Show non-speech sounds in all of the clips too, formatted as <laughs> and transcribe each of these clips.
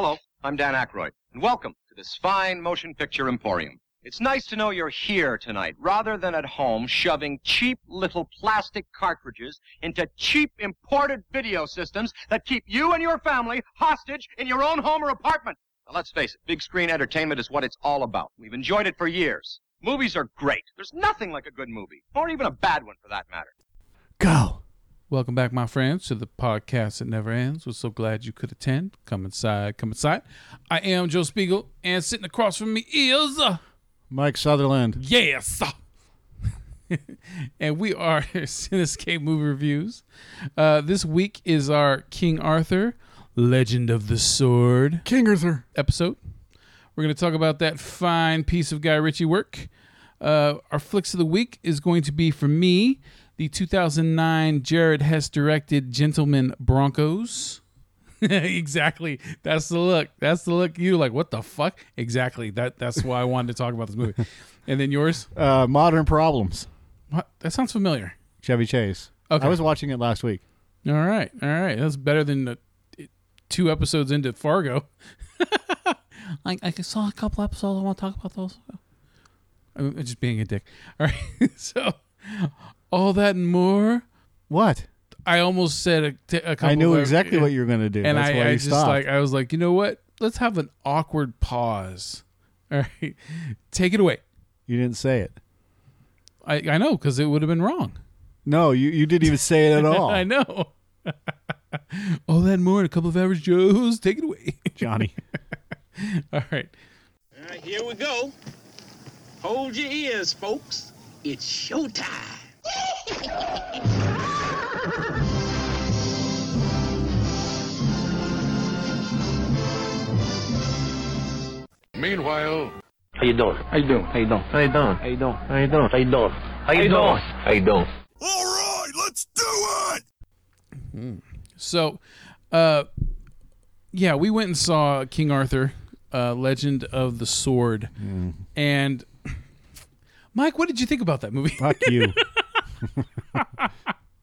Hello, I'm Dan Aykroyd, and welcome to this fine motion picture emporium. It's nice to know you're here tonight rather than at home shoving cheap little plastic cartridges into cheap imported video systems that keep you and your family hostage in your own home or apartment. Now, let's face it, big screen entertainment is what it's all about. We've enjoyed it for years. Movies are great. There's nothing like a good movie, or even a bad one for that matter. Go. Welcome back, my friends, to the podcast that never ends. We're so glad you could attend. Come inside, come inside. I am Joe Spiegel, and sitting across from me is uh, Mike Sutherland. yes, <laughs> and we are <laughs> Cinescape movie reviews. Uh, this week is our King Arthur, Legend of the Sword King Arthur. episode. We're going to talk about that fine piece of Guy Ritchie work. Uh, our flicks of the week is going to be for me the 2009 Jared Hess directed Gentleman Broncos. <laughs> exactly. That's the look. That's the look. You like what the fuck? Exactly. That that's why I wanted to talk about this movie. And then yours? Uh, Modern Problems. What? That sounds familiar. Chevy Chase. Okay. I was watching it last week. All right. All right. That's better than the two episodes into Fargo. <laughs> I, I saw a couple episodes. I want to talk about those. I'm just being a dick. All right. <laughs> so, all that and more. What? I almost said a, t- a couple. I knew of- exactly what you were going to do. And That's I, why I you just stopped. like I was like, you know what? Let's have an awkward pause. <laughs> All right, take it away. you didn't say it. I I know because it would have been wrong. No, you, you didn't even say it at <laughs> all. I know. <laughs> all that and more. and A couple of average Joes. Take it away. Johnny. all right. All right, here we go. Hold your ears, folks. It's showtime. Meanwhile, How you doing? How you doing? How you doing? How you doing? How you doing? How you doing? How you doing? How you doing? How you doing? all right, let's do it. So, uh, yeah, we went and saw King Arthur, uh, Legend of the Sword, and Mike, what did you think about that movie? Fuck you. <laughs> <laughs>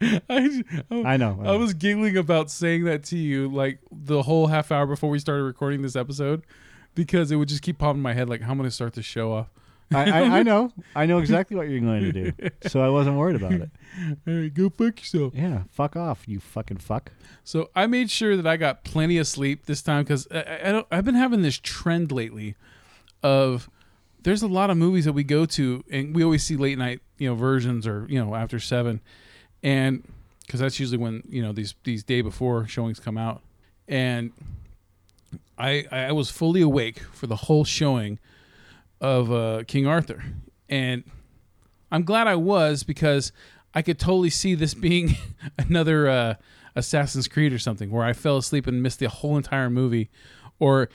Oh, I, I know. I was giggling about saying that to you like the whole half hour before we started recording this episode because it would just keep popping in my head like how am I going to start the show off. I, I, I know. I know <laughs> exactly what you're going to do. So I wasn't worried about it. <laughs> All right, go fuck yourself. Yeah. Fuck off, you fucking fuck. So I made sure that I got plenty of sleep this time because I, I, I don't, I've been having this trend lately of there's a lot of movies that we go to and we always see late night you know versions or you know after seven, and because that's usually when you know these these day before showings come out, and I I was fully awake for the whole showing of uh, King Arthur, and I'm glad I was because I could totally see this being <laughs> another uh, Assassin's Creed or something where I fell asleep and missed the whole entire movie, or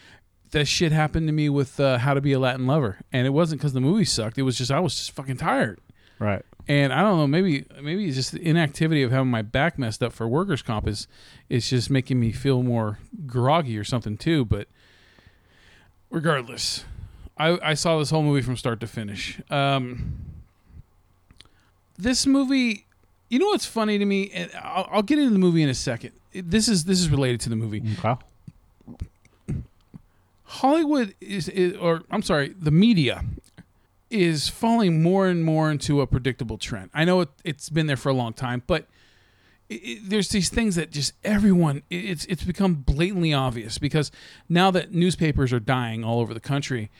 that shit happened to me with uh, How to Be a Latin Lover, and it wasn't because the movie sucked. It was just I was just fucking tired, Right. and I don't know. Maybe maybe it's just the inactivity of having my back messed up for workers' comp is is just making me feel more groggy or something too. But regardless, I, I saw this whole movie from start to finish. Um, this movie, you know what's funny to me, and I'll, I'll get into the movie in a second. It- This is this is related to the movie. Okay. Hollywood is, is, or I'm sorry, the media is falling more and more into a predictable trend. I know it, it's been there for a long time, but it, it, there's these things that just everyone it, it's it's become blatantly obvious because now that newspapers are dying all over the country,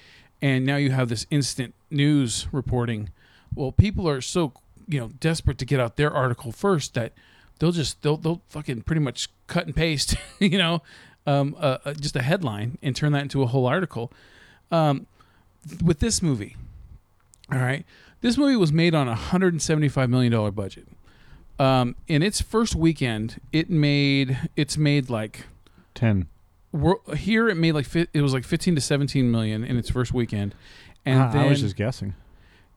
and now you have this instant news reporting. Well, people are so you know desperate to get out their article first that they'll just they'll they'll fucking pretty much cut and paste, <laughs> you know, um, uh, just a headline and turn that into a whole article. Um, with this movie, all right, this movie was made on a hundred and seventy five million dollar budget. Um, in its first weekend, it made it's made like Ten. here it made like fi- it was like fifteen to seventeen million in its first weekend, and Ah, then I was just guessing.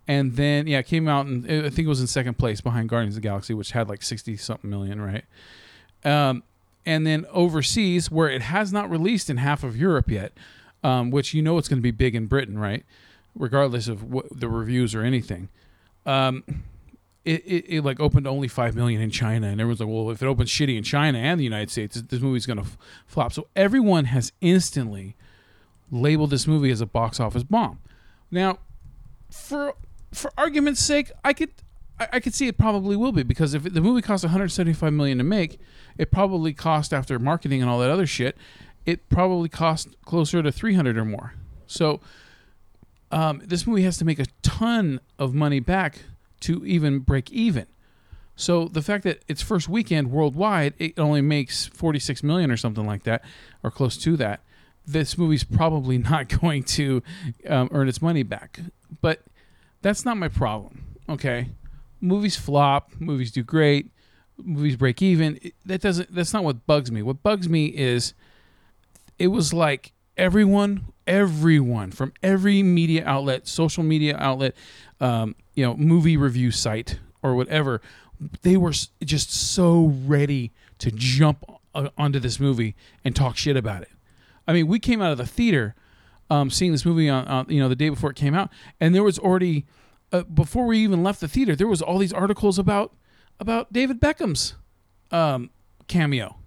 and then yeah, it came out and I think it was in second place behind Guardians of the Galaxy, which had like sixty something million, right? Um, and then overseas, where it has not released in half of Europe yet, um, which you know it's going to be big in Britain, right? Regardless of what the reviews or anything. Um, it, it, it like opened only five million in China, and everyone's like, well, if it opens shitty in China and the United States, this movie's gonna f- flop. So everyone has instantly labeled this movie as a box office bomb. Now, for for argument's sake, I could I, I could see it probably will be because if the movie cost 175 million to make, it probably cost after marketing and all that other shit, it probably cost closer to 300 or more. So um, this movie has to make a ton of money back to even break even. So the fact that its first weekend worldwide it only makes 46 million or something like that, or close to that, this movie's probably <laughs> not going to um, earn its money back. But that's not my problem. Okay, movies flop, movies do great, movies break even. That doesn't. That's not what bugs me. What bugs me is it was like everyone, everyone from every media outlet, social media outlet, um, you know, movie review site or whatever, they were just so ready to jump onto this movie and talk shit about it. I mean, we came out of the theater um, seeing this movie on, on you know the day before it came out, and there was already uh, before we even left the theater, there was all these articles about about David Beckham's um, cameo,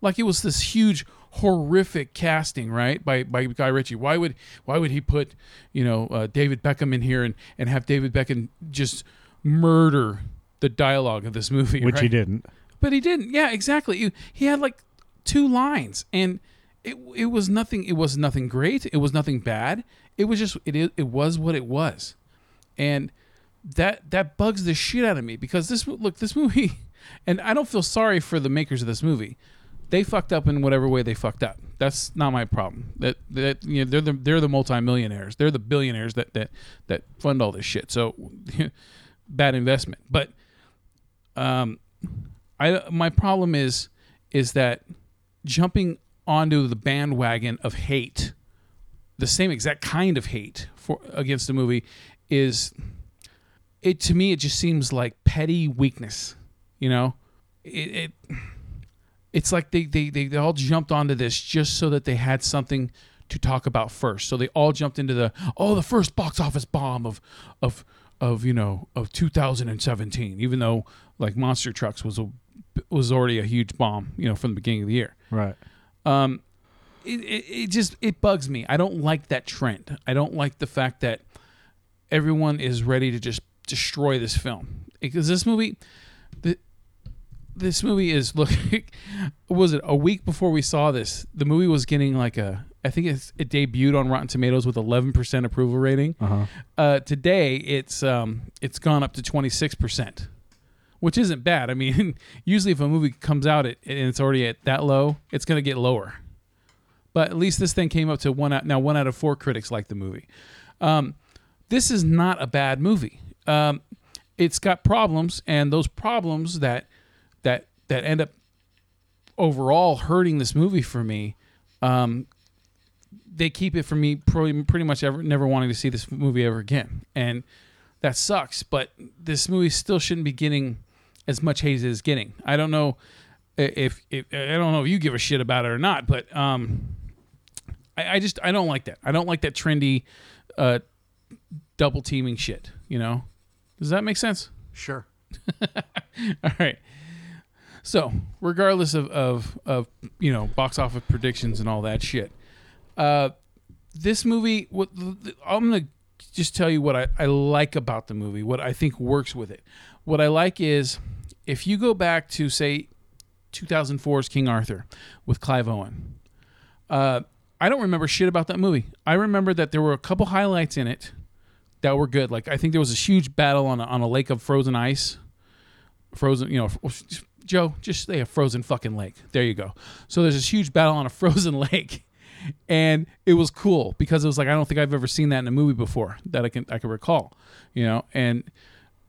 like it was this huge horrific casting, right? By by Guy Ritchie. Why would why would he put you know uh, David Beckham in here and and have David Beckham just murder the dialogue of this movie? which right? he didn't. But he didn't. Yeah, exactly. He, he had like two lines, and it it was nothing. It was nothing great. It was nothing bad. It was just it it was what it was, and that that bugs the shit out of me because this look this movie, <laughs> and I don't feel sorry for the makers of this movie. They fucked up in whatever way they fucked up. That's not my problem. That that you know they're the they're the multimillionaires. They're the billionaires that that that fund all this shit. So <laughs> bad investment. But um I my problem is is that jumping onto the bandwagon of hate, the same exact kind of hate for against the movie, is it to me it just seems like petty weakness. You know, it, it it's like they, they they they all jumped onto this just so that they had something to talk about first. So they all jumped into the oh the first box office bomb of of of you know of 2017, even though like Monster Trucks was a was already a huge bomb, you know, from the beginning of the year. Right. Um, it, it, it just it bugs me. I don't like that trend. I don't like the fact that everyone is ready to just destroy this film because this movie, the, this movie is look. <laughs> was it a week before we saw this? The movie was getting like a. I think it's, it debuted on Rotten Tomatoes with 11% approval rating. Uh-huh. Uh, today it's um it's gone up to 26%, which isn't bad. I mean, <laughs> usually if a movie comes out it, and it's already at that low, it's going to get lower. But at least this thing came up to one out now one out of four critics like the movie. Um, this is not a bad movie. Um, it's got problems, and those problems that that that end up overall hurting this movie for me. Um, they keep it from me pretty, pretty much ever never wanting to see this movie ever again, and that sucks. But this movie still shouldn't be getting as much hate as it's getting. I don't know if, if I don't know if you give a shit about it or not, but um, I, I just I don't like that. I don't like that trendy uh, double teaming shit. You know, does that make sense? Sure. <laughs> All right. So, regardless of, of, of you know box office predictions and all that shit, uh, this movie, what I'm gonna just tell you what I, I like about the movie, what I think works with it. What I like is if you go back to say 2004's King Arthur with Clive Owen. Uh, I don't remember shit about that movie. I remember that there were a couple highlights in it that were good. Like I think there was a huge battle on a, on a lake of frozen ice, frozen. You know, Joe, just say a frozen fucking lake. There you go. So there's this huge battle on a <laughs> frozen lake, and it was cool because it was like I don't think I've ever seen that in a movie before that I can I can recall. You know, and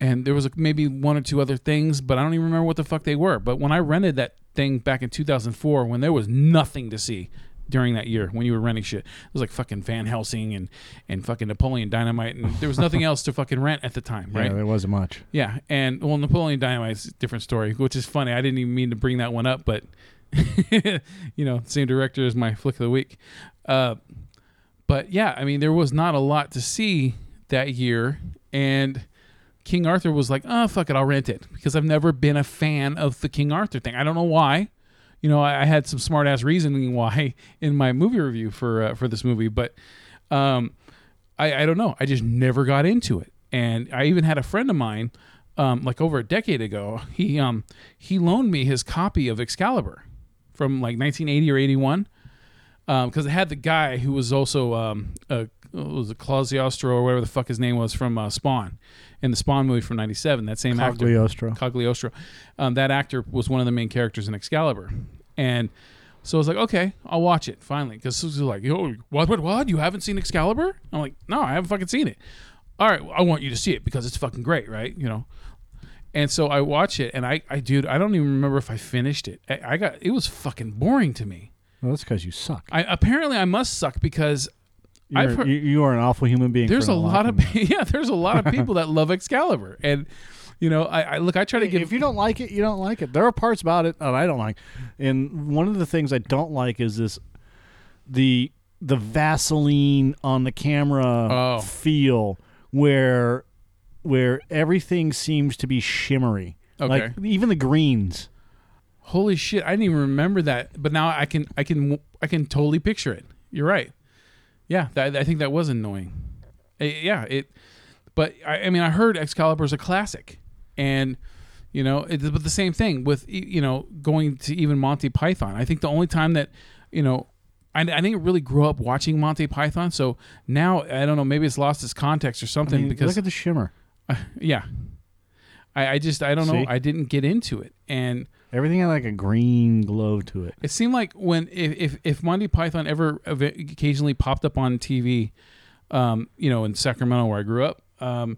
and there was like maybe one or two other things, but I don't even remember what the fuck they were. But when I rented that thing back in 2004, when there was nothing to see during that year when you were renting shit. It was like fucking Van Helsing and and fucking Napoleon Dynamite, and there was nothing else to fucking rent at the time, right? Yeah, there wasn't much. Yeah, and well, Napoleon Dynamite's a different story, which is funny. I didn't even mean to bring that one up, but <laughs> you know, same director as my flick of the week. Uh, but yeah, I mean, there was not a lot to see that year, and King Arthur was like, oh fuck it, I'll rent it because I've never been a fan of the King Arthur thing. I don't know why. You know, I, I had some smart ass reasoning why <laughs> in my movie review for uh, for this movie, but um, I, I don't know. I just never got into it. And I even had a friend of mine, um, like over a decade ago, he um he loaned me his copy of Excalibur from like 1980 or 81 because it had the guy who was also um uh, was it Clausiostro or whatever the fuck his name was from uh, Spawn in the Spawn movie from '97. That same actor, Cagliostro. Cagliostro. Um, that actor was one of the main characters in Excalibur, and so I was like, okay, I'll watch it finally because was like, yo, what, what, what? You haven't seen Excalibur? I'm like, no, I haven't fucking seen it. All right, I want you to see it because it's fucking great, right? You know. And so I watch it, and I, I, dude, I don't even remember if I finished it. I, I got, it was fucking boring to me. Well, that's because you suck. I apparently I must suck because heard- you, you are an awful human being. there's a lot of <laughs> yeah, there's a lot of people that love Excalibur, and you know, I, I look, I try to give if you don't like it, you don't like it. There are parts about it that I don't like, and one of the things I don't like is this the the Vaseline on the camera Oh. feel where where everything seems to be shimmery. Like Okay. even the greens. Holy shit! I didn't even remember that, but now I can, I can, I can totally picture it. You're right. Yeah, that, I think that was annoying. Eh, yeah, it. But I, I mean, I heard Excalibur's a classic, and you know, it, but the same thing with you know going to even Monty Python. I think the only time that you know. I, I didn't really grow up watching Monty Python, so now I don't know. Maybe it's lost its context or I something mean, because look at the shimmer. <laughs> yeah, I, I just I don't know. I didn't get into it, and Everything had like a green glow to it. it seemed like when if if, if Monty Python ever ev- occasionally popped up on TV, um, you know, in Sacramento where I grew up, um,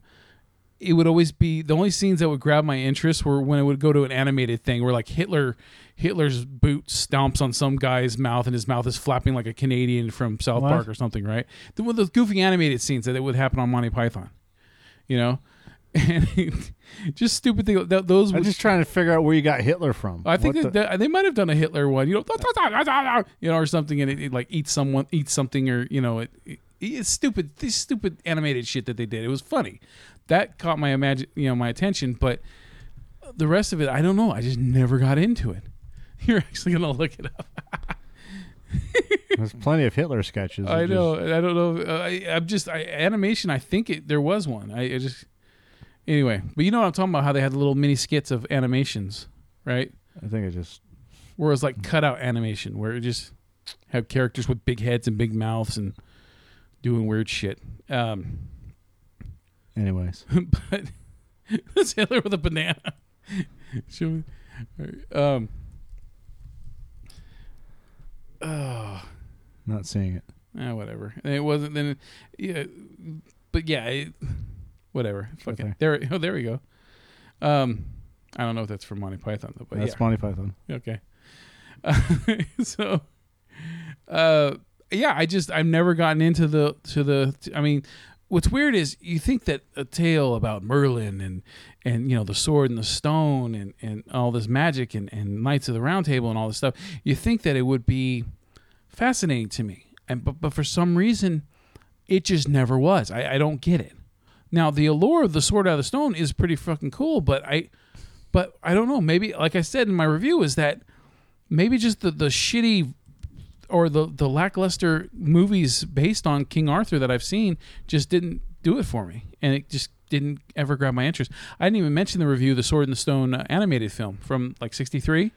it would always be the only scenes that would grab my interest were when it would go to an animated thing where like Hitler Hitler's boot stomps on some guy's mouth and his mouth is flapping like a Canadian from South What? Park or something, right? The, one of those goofy animated scenes that, it would happen on Monty Python, you know, <laughs> and just stupid thing. Th- those I'm would just trying to figure out where you got Hitler from. I think that, the- they might have done a Hitler one, you know, <laughs> you know, or something, and it, it like eats someone, eats something, or you know, it, it, it's stupid. This stupid animated shit that they did. It was funny. That caught my imagine, you know, my attention. But the rest of it, I don't know. I just never got into it. <laughs> You're actually gonna look it up. <laughs> There's plenty of Hitler sketches. I know. I don't know. Uh, I, I'm just I, animation. I think it, there was one. I, I just anyway. But you know what I'm talking about? How they had little mini skits of animations, right? I think it just where it was like cutout animation, where it just had characters with big heads and big mouths and doing weird shit. Um, anyways. <laughs> but <laughs> it's Hitler with a banana. <laughs> Show me. Um, oh, <sighs> Not seeing it. eh, whatever. It wasn't then. Yeah, but yeah, it, whatever. Fuck Okay. it. There. Oh, there we go. Um, I don't know if that's from Monty Python though, but That's yeah. Monty Python. Okay. so, uh, yeah, I just I've never gotten into the to the. I mean, what's weird is you think that a tale about Merlin and and you know the sword and the stone and and all this magic and and Knights of the Round Table and all this stuff. You think that it would be fascinating to me, and but but for some reason, it just never was. I, I don't get it. Now the allure of the sword out of the stone is pretty fucking cool, but I but I don't know. Maybe, like I said in my review, is that maybe just the, the shitty or the, the lackluster movies based on King Arthur that I've seen just didn't do it for me. And it just didn't ever grab my interest. I didn't even mention the review, the Sword in the Stone uh, animated film from like 63.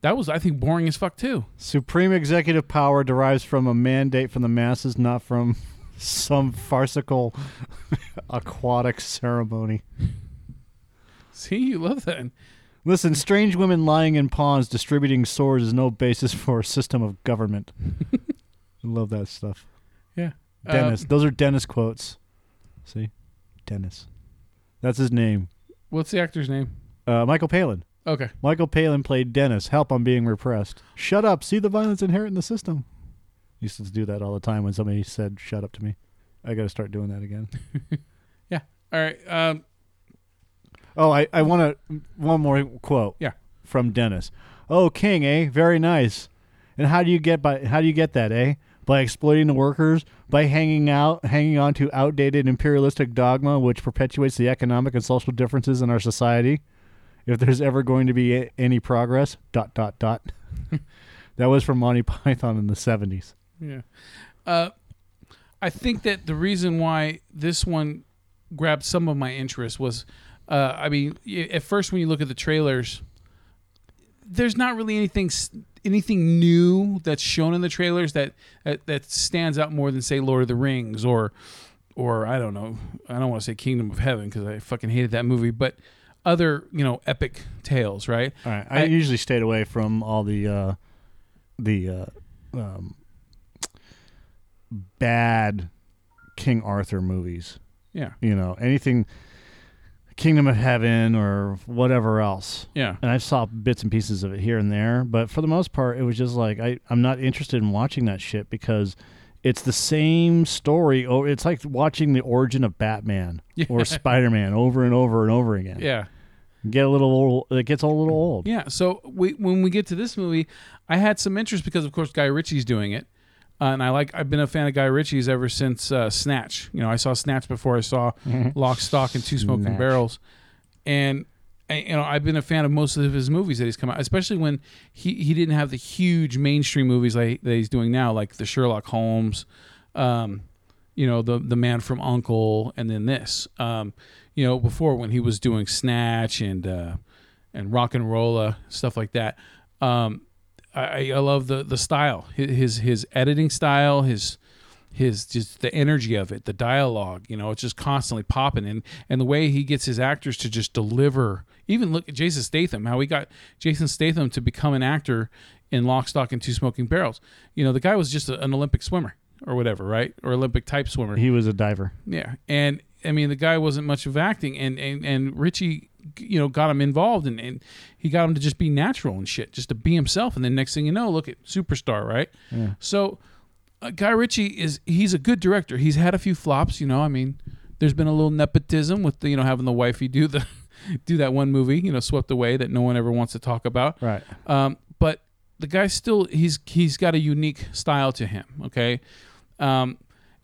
That was, I think, boring as fuck too. Supreme executive power derives from a mandate from the masses, not from <laughs> some farcical <laughs> aquatic ceremony. See, you love that. Listen, strange women lying in ponds distributing swords is no basis for a system of government. <laughs> I love that stuff. Yeah. Uh, Dennis. Those are Dennis quotes. See? Dennis. That's his name. what's the actor's name? Uh, Michael Palin. Okay. Michael Palin played Dennis. Help, I'm being repressed. Shut up. See the violence inherent in the system. Used to do that all the time when somebody said, shut up to me. I got to start doing that again. <laughs> Yeah. All right. Um, Oh, I, I want to one more quote. Yeah. From Dennis. Oh, King, eh? Very nice. And how do you get by? How do you get that, eh? by exploiting the workers, by hanging out, hanging on to outdated imperialistic dogma, which perpetuates the economic and social differences in our society. If there's ever going to be a- any progress, dot dot dot. <laughs> that was from Monty <laughs> Python in the seventies. Yeah. Uh, I think that the reason why this one grabbed some of my interest was, uh, I mean, at first when you look at the trailers, there's not really anything anything new that's shown in the trailers that that, that stands out more than say Lord of the Rings or or I don't know, I don't want to say Kingdom of Heaven because I fucking hated that movie, but other you know epic tales, right? All right. I, I- usually stayed away from all the uh, the uh, um, bad King Arthur movies. Yeah, You know, anything Kingdom of Heaven or whatever else. yeah. And I saw bits and pieces of it here and there, but for the most part, it was just like I, I'm not interested in watching that shit because it's the same story. Oh, it's like watching the origin of Batman or Spider Man over and over and over again. Yeah. Get a little old. It gets a little old. Yeah. So we when we get to this movie, I had some interest because of course Guy Ritchie's doing it, uh, and I like I've been a fan of Guy Ritchie's ever since uh, Snatch. You know, I saw Snatch before I saw <laughs> Lock, Stock, and Two Smoking Snatch. Barrels, and. I- You know, I've been a fan of most of his movies that he's come out, especially when he, he didn't have the huge mainstream movies like that he's doing now, like the Sherlock Holmes, um, you know, the the Man from Uncle, and then this. Um, you know, before when he was doing Snatch and uh, and RocknRolla stuff like that. Um, I, I love the the style, his his, editing style, his his just the energy of it, the dialogue. You know, it's just constantly popping, and and the way he gets his actors to just deliver. Even look at Jason Statham, how he got Jason Statham to become an actor in Lock, Stock, and Two Smoking Barrels. You know, the guy was just a, an Olympic swimmer or whatever, right? Or Olympic type swimmer. He was a diver. Yeah, and I mean the guy wasn't much of acting, and and and Ritchie, you know, got him involved, and and he got him to just be natural and shit, just to be himself, and then next thing you know, look at superstar, right? So, uh, Guy Ritchie is he's a good director. He's had a few flops, you know. I mean, there's been a little nepotism with the, you know having the wifey do the <laughs> do that one movie, you know, swept away that no one ever wants to talk about. Right. Um, but the guy still he's he's got a unique style to him. Okay, um,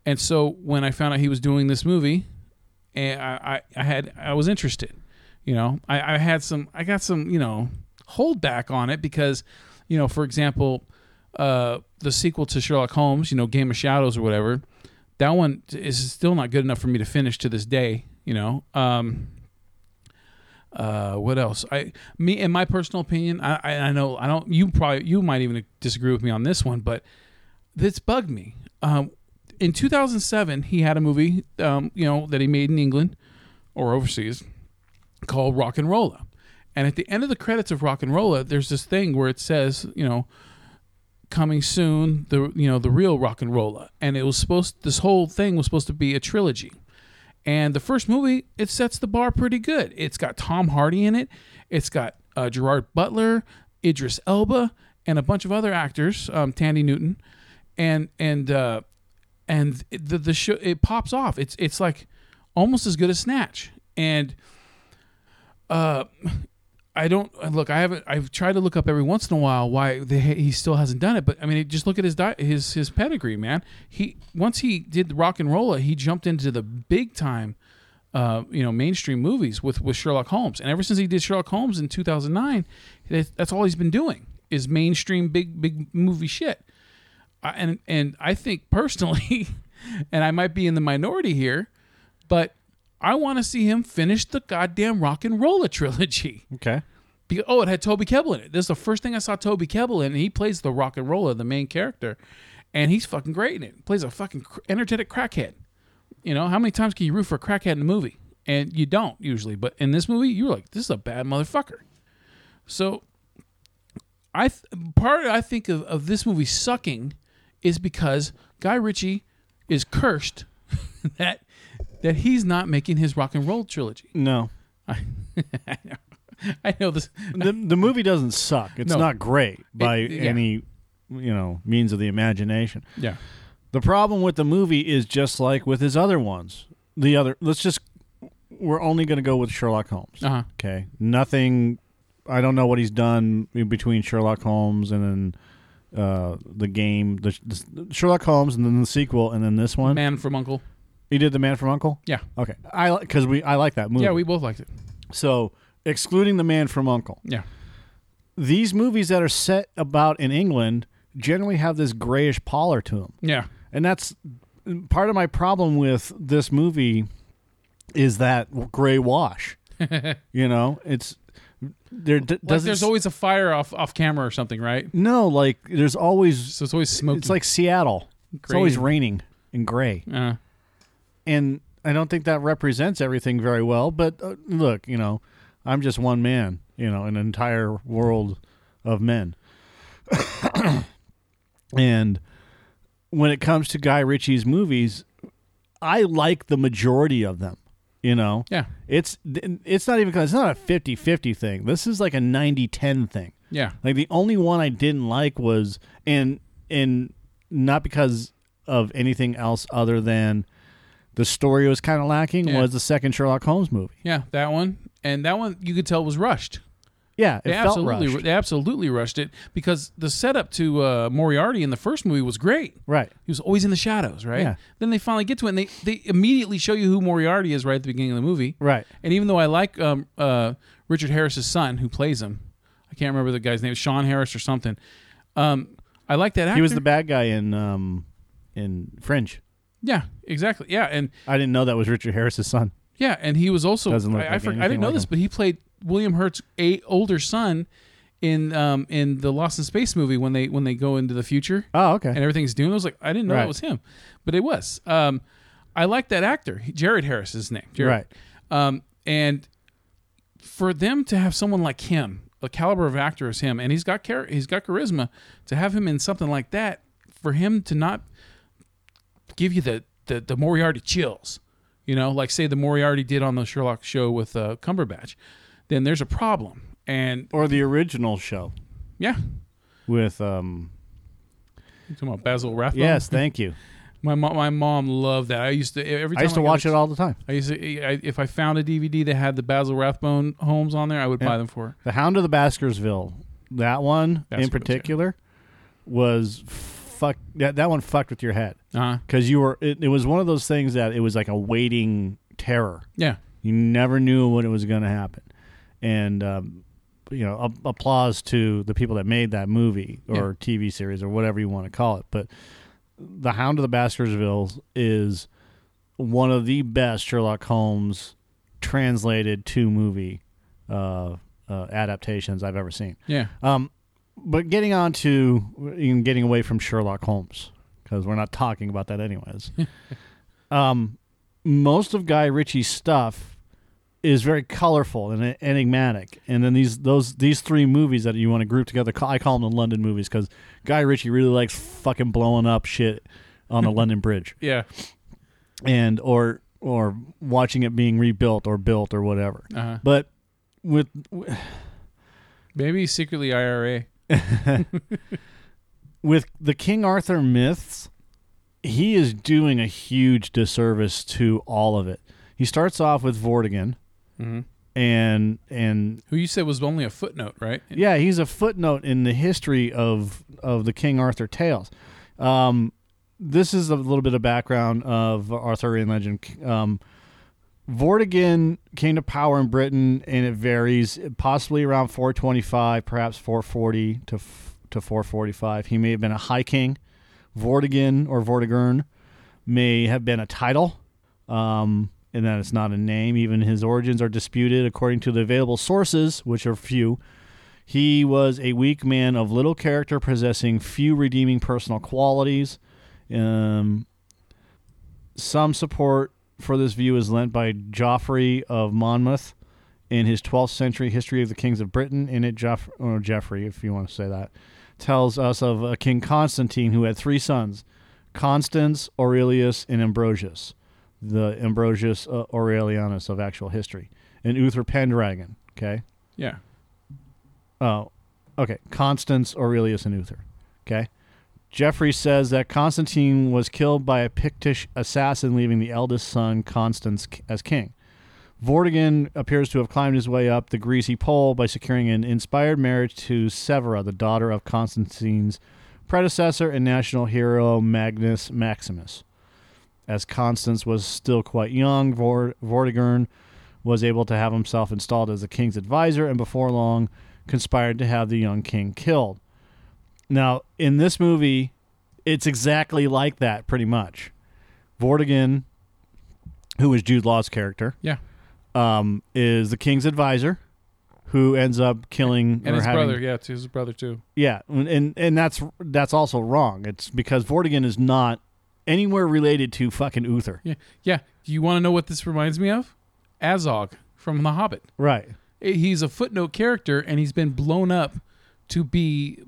and so when I found out he was doing this movie, and I, I, I had I was interested. You know, I, I had some I got some you know hold back on it because you know for example uh, the sequel to Sherlock Holmes, you know Game of Shadows or whatever, that one is still not good enough for me to finish to this day. You know. Um, uh, what else? I me in my personal opinion, I, I I know I don't. You probably you might even disagree with me on this one, but this bugged me. Um, in 2007, he had a movie, um, you know, that he made in England or overseas called RocknRolla, and at the end of the credits of RocknRolla, there's this thing where it says, you know, coming soon, the you know the real RocknRolla, and it was supposed. This whole thing was supposed to be a trilogy. And the first movie, it sets the bar pretty good. It's got Tom Hardy in it. It's got uh, Gerard Butler, Idris Elba, and a bunch of other actors, um, Thandie Newton, and and uh, and the the show it pops off. It's it's like almost as good as Snatch. And uh, I don't look. I haven't. I've tried to look up every once in a while why he still hasn't done it. But I mean, just look at his his his pedigree, man. He once he did RocknRolla, he jumped into the big time, uh, you know, mainstream movies with with Sherlock Holmes. And ever since he did Sherlock Holmes in two thousand nine, that's all he's been doing is mainstream big big movie shit. I, and and I think personally, <laughs> and I might be in the minority here, but I want to see him finish the goddamn RocknRolla <laughs> trilogy. Okay. Because, oh, it had Toby Kebbell in it. This is the first thing I saw Toby Kebbell in, and he plays the rock and roller, the main character, and he's fucking great in it. He plays a fucking cr- energetic crackhead. You know, how many times can you root for a crackhead in a movie? And you don't usually, but in this movie, you're like, this is a bad motherfucker. So, I th- part I think of, of this movie sucking is because Guy Ritchie is cursed <laughs> that that he's not making his rock and roll trilogy. No. <laughs> I know this. the the movie doesn't suck. It's No. not great by It- yeah. any you know means of the imagination. Yeah. The problem with the movie is just like with his other ones. The other let's just we're only going to go with Sherlock Holmes. Uh huh. Okay. Nothing I don't know what he's done in between Sherlock Holmes and then uh, the game, the, the Sherlock Holmes, and then the sequel, and then this one. Man from Uncle. You did the Man from Uncle. Yeah. Okay, I because we I like that movie. Yeah, we both liked it. so excluding the Man from Uncle, Yeah. these movies that are set about in England generally have this grayish pallor to them. Yeah. And that's part of my problem with this movie is that gray wash. <laughs> you know, it's there d- Like there's always a fire off off camera or something, right? no like there's always So it's always smoky. it's like Seattle. It's always raining and gray. uh, And I don't think that represents everything very well, but uh, look, you know, I'm just one man, you know, an entire world of men. <coughs> and when it comes to Guy Ritchie's movies, I like the majority of them, you know. yeah. It's it's not even it's not a 50-50 thing. This is like a 90-10 thing. Yeah. Like the only one I didn't like was and and not because of anything else other than the story was kind of lacking Yeah. was the second Sherlock Holmes movie. Yeah, that one. And that one you could tell was rushed. Yeah, it They felt absolutely rushed. they absolutely rushed it because the setup to uh, Moriarty in the first movie was great. Right. He was always in the shadows, right? Yeah. Then they finally get to it and they, they immediately show you who Moriarty is right at the beginning of the movie. Right. And even though I like um, uh, Richard Harris's son who plays him, I can't remember the guy's name, Sean Harris or something. Um, I like that actor. He was the bad guy in um in Fringe. Yeah, exactly. Yeah, and I didn't know that was Richard Harris's son. yeah, and he was also Doesn't look I, I, like for- I anything didn't know like this, him. but he played William Hurt's a older son in um in the Lost in Space movie when they when they go into the future Oh, okay. and everything's doomed. I was like, I didn't know Right. that was him, but it was. Um, I like that actor, Jared Harris is his name. Jared. Right. Um, and for them to have someone like him, a caliber of actor as him, and he's got char- he's got charisma, to have him in something like that, for him to not give you the the, the Moriarty chills, you know, like say the Moriarty did on the Sherlock show with uh, Cumberbatch, then there's a problem. And Or the original show yeah, with um you talking about Basil Rathbone. Yes, thank you. <laughs> my mom, my mom loved that. I used to every time I used to got watch a- it all the time. I used to, I, if I found a DVD that had the Basil Rathbone Holmes on there, I would buy them for her. The Hound of the Baskersville. That one in Baskervilles, yeah. particular was fuck that that one fucked with your head. Uh-huh. because you were it, it was one of those things that it was like a waiting terror Yeah. you never knew when it was going to happen and um, you know a- applause to the people that made that movie or tv series or whatever you want to call it but the hound of the baskervilles is one of the best sherlock holmes translated to movie uh, uh, adaptations i've ever seen Yeah. um, but getting on to even getting away from Sherlock Holmes because we're not talking about that anyways. <laughs> um, most of Guy Ritchie's stuff is very colorful and enigmatic, and then these those these three movies that you want to group together, I call them the London movies because Guy Ritchie really likes fucking blowing up shit on the <laughs> London Bridge Yeah. and or or watching it being rebuilt or built or whatever. Uh-huh. But with Maybe secretly IRA. <laughs> with the King Arthur myths, he is doing a huge disservice to all of it. He starts off with Vortigern, Mhm. and and Who you said was only a footnote, right? yeah, he's a footnote in the history of of the King Arthur tales. Um, this is a little bit of background of Arthurian legend. Um, Vortigern came to power in Britain, and it varies, possibly around 425, perhaps 440 to to 445. He may have been a high king. Vortigern or Vortigern may have been a title, um, and that it's not a name. Even his origins are disputed according to the available sources, which are few. He was a weak man of little character, possessing few redeeming personal qualities. Um, some support for this view is lent by Geoffrey of Monmouth in his 12th century History of the Kings of Britain. In it, Geoff- or Geoffrey, if you want to say that, tells us of a King Constantine who had three sons Constans, Aurelius, and Ambrosius, the Ambrosius uh, Aurelianus of actual history, and Uther Pendragon. Okay. Yeah. Oh, okay. Constans, Aurelius, and Uther. Okay. Geoffrey says that Constantine was killed by a Pictish assassin, leaving the eldest son, Constans, k- as king. Vortigern appears to have climbed his way up the greasy pole by securing an inspired marriage to Severa, the daughter of Constantine's predecessor and national hero Magnus Maximus. As Constans was still quite young, Vor- Vortigern was able to have himself installed as the king's advisor and before long conspired to have the young king killed. Now, in this movie, it's exactly like that, pretty much. Vortigern, who is Jude Law's character, Yeah. um, is the king's advisor, who ends up killing And or his having, brother, yeah, too, his brother too. yeah, and and that's that's also wrong. It's because Vortigern is not anywhere related to fucking Uther. Yeah, yeah. Do you want to know what this reminds me of? Azog from The Hobbit. Right. He's a footnote character, and he's been blown up to be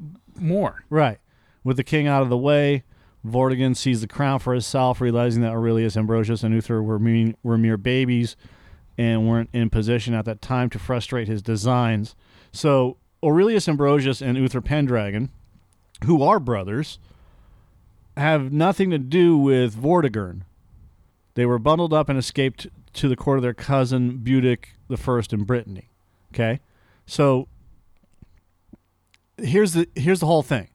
more. Right. With the king out of the way, Vortigern sees the crown for himself, realizing that Aurelius Ambrosius and Uther were, mean, were mere babies and weren't in position at that time to frustrate his designs. So Aurelius Ambrosius and Uther Pendragon, who are brothers, have nothing to do with Vortigern. They were bundled up and escaped to the court of their cousin Budic the First in Brittany. Okay, so here's the here's the whole thing.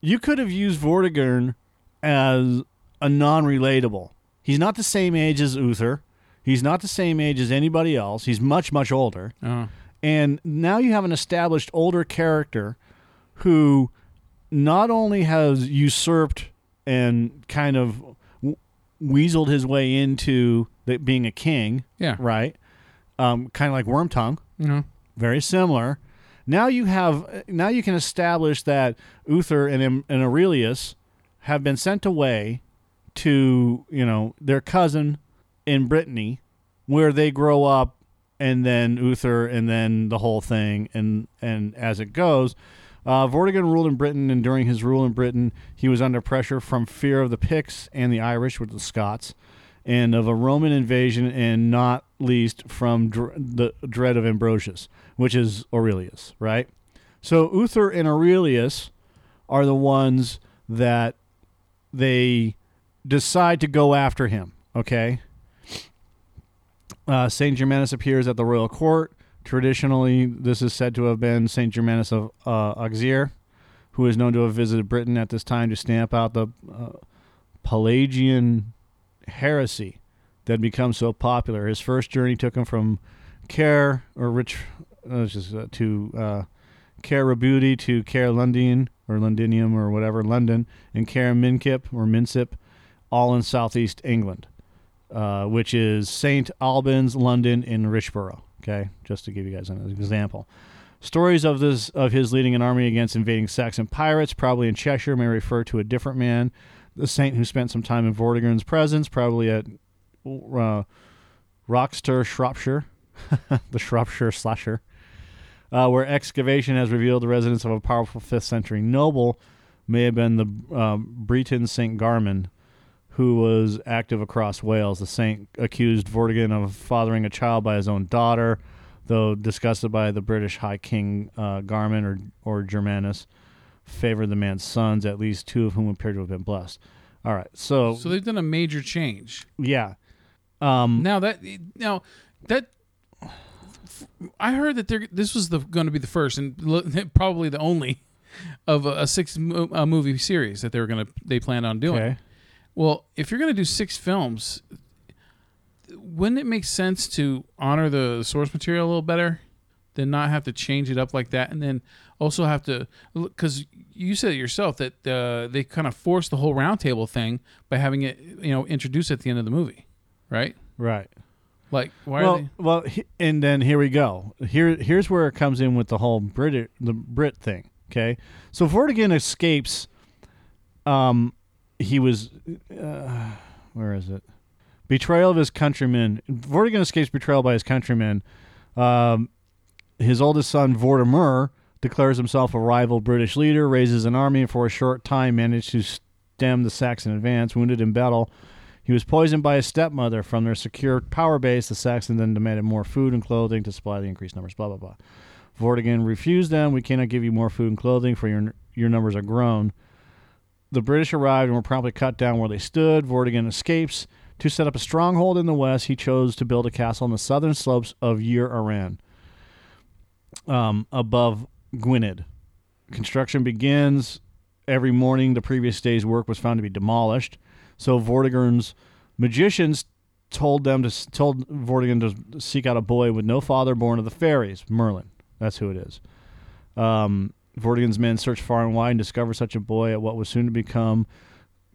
You could have used Vortigern as a non-relatable. He's not the same age as Uther. He's not the same age as anybody else. He's much much older. Uh, And now you have an established older character who not only has usurped and kind of weaseled his way into the, being a king, yeah. right? Um, kind of like Wormtongue, You know, very similar. Now you have now you can establish that Uther and, and Aurelius have been sent away to you know their cousin in Brittany, where they grow up, and then Uther, and then the whole thing, and and as it goes. Uh, Vortigern ruled in Britain, and during his rule in Britain, he was under pressure from fear of the Picts and the Irish, with the Scots, and of a Roman invasion, and not least from dr- the dread of Ambrosius, which is Aurelius, right? So Uther and Aurelius are the ones that they decide to go after him, okay? Uh, Saint Germanus appears at the royal court. Traditionally, this is said to have been Saint Germanus of uh, Auxerre, who is known to have visited Britain at this time to stamp out the uh, Pelagian heresy that had become so popular. His first journey took him from Care or Rich uh, just, uh, to uh, Care to Care London or Londinium or whatever London and Care Minkip or Minsip, all in southeast England, uh, which is St Albans, London, and Richborough. Okay, just to give you guys an example. Stories of this of his leading an army against invading Saxon pirates, probably in Cheshire, may refer to a different man, the saint who spent some time in Vortigern's presence, probably at uh, Wroxeter, Shropshire, <laughs> the Shropshire slasher, uh, where excavation has revealed the residence of a powerful fifth century noble, may have been the um, Breton Saint Garmon, who was active across Wales. The saint accused Vortigern of fathering a child by his own daughter, though disgusted by the British High King uh, Garmon or or Germanus, favored the man's sons, at least two of whom appear to have been blessed. All right, so, so they've done a major change. yeah, um, Now that now that I heard that they're, this was the going to be the first and lo- <laughs> probably the only of a, a six mo- uh, movie series that they were going to they planned on doing. okay, Well, if you're going to do six films, wouldn't it make sense to honor the source material a little better than not have to change it up like that, and then also have to because you said it yourself that uh, they kind of forced the whole roundtable thing by having it you know introduced at the end of the movie, right? right. Like why are well, they? well, he- and then here we go. Here, here's where it comes in with the whole Brit, the Brit thing. Okay, so Vortigern escapes. Um, he was, uh, where is it? Betrayal of his countrymen. Vortigern escapes betrayal by his countrymen. Um, his oldest son Vortimer declares himself a rival British leader, raises an army, and for a short time managed to stem the Saxon advance. Wounded in battle, he was poisoned by his stepmother. From their secure power base, the Saxons then demanded more food and clothing to supply the increased numbers. Blah blah blah. Vortigern refused them. We cannot give you more food and clothing, for your your numbers are grown. The British arrived and were promptly cut down where they stood. Vortigern escapes. To set up a stronghold in the west, he chose to build a castle on the southern slopes of Yr Aran, um, above Gwynedd. Construction begins every morning the previous day's work was found to be demolished. So Vortigern's magicians told them to told Vortigern to seek out a boy with no father born of the fairies, Merlin. That's who it is. Um, Vortigern's men search far and wide and discover such a boy at what was soon to become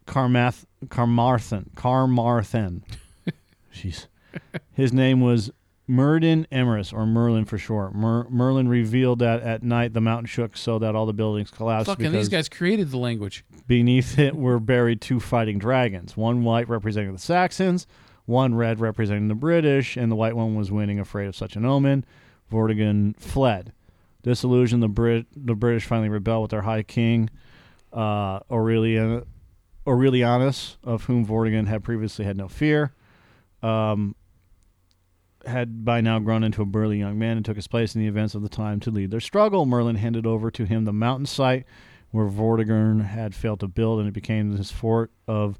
Carmath Carmarthen. Carmarthen. <laughs> Jeez. His name was Myrddin Emrys, or Merlin for short. Mer- Merlin revealed that at night the mountain shook so that all the buildings collapsed Fucking these guys created the language. beneath it were buried two fighting dragons, one white representing the Saxons, one red representing the British, and the white one was winning afraid of such an omen. Vortigern fled. Disillusioned, the Brit the British finally rebelled with their high king, uh, Aurelian Aurelianus, of whom Vortigern had previously had no fear. Um, had by now grown into a burly young man and took his place in the events of the time to lead their struggle. Merlin handed over to him the mountain site where Vortigern had failed to build, and it became his fort of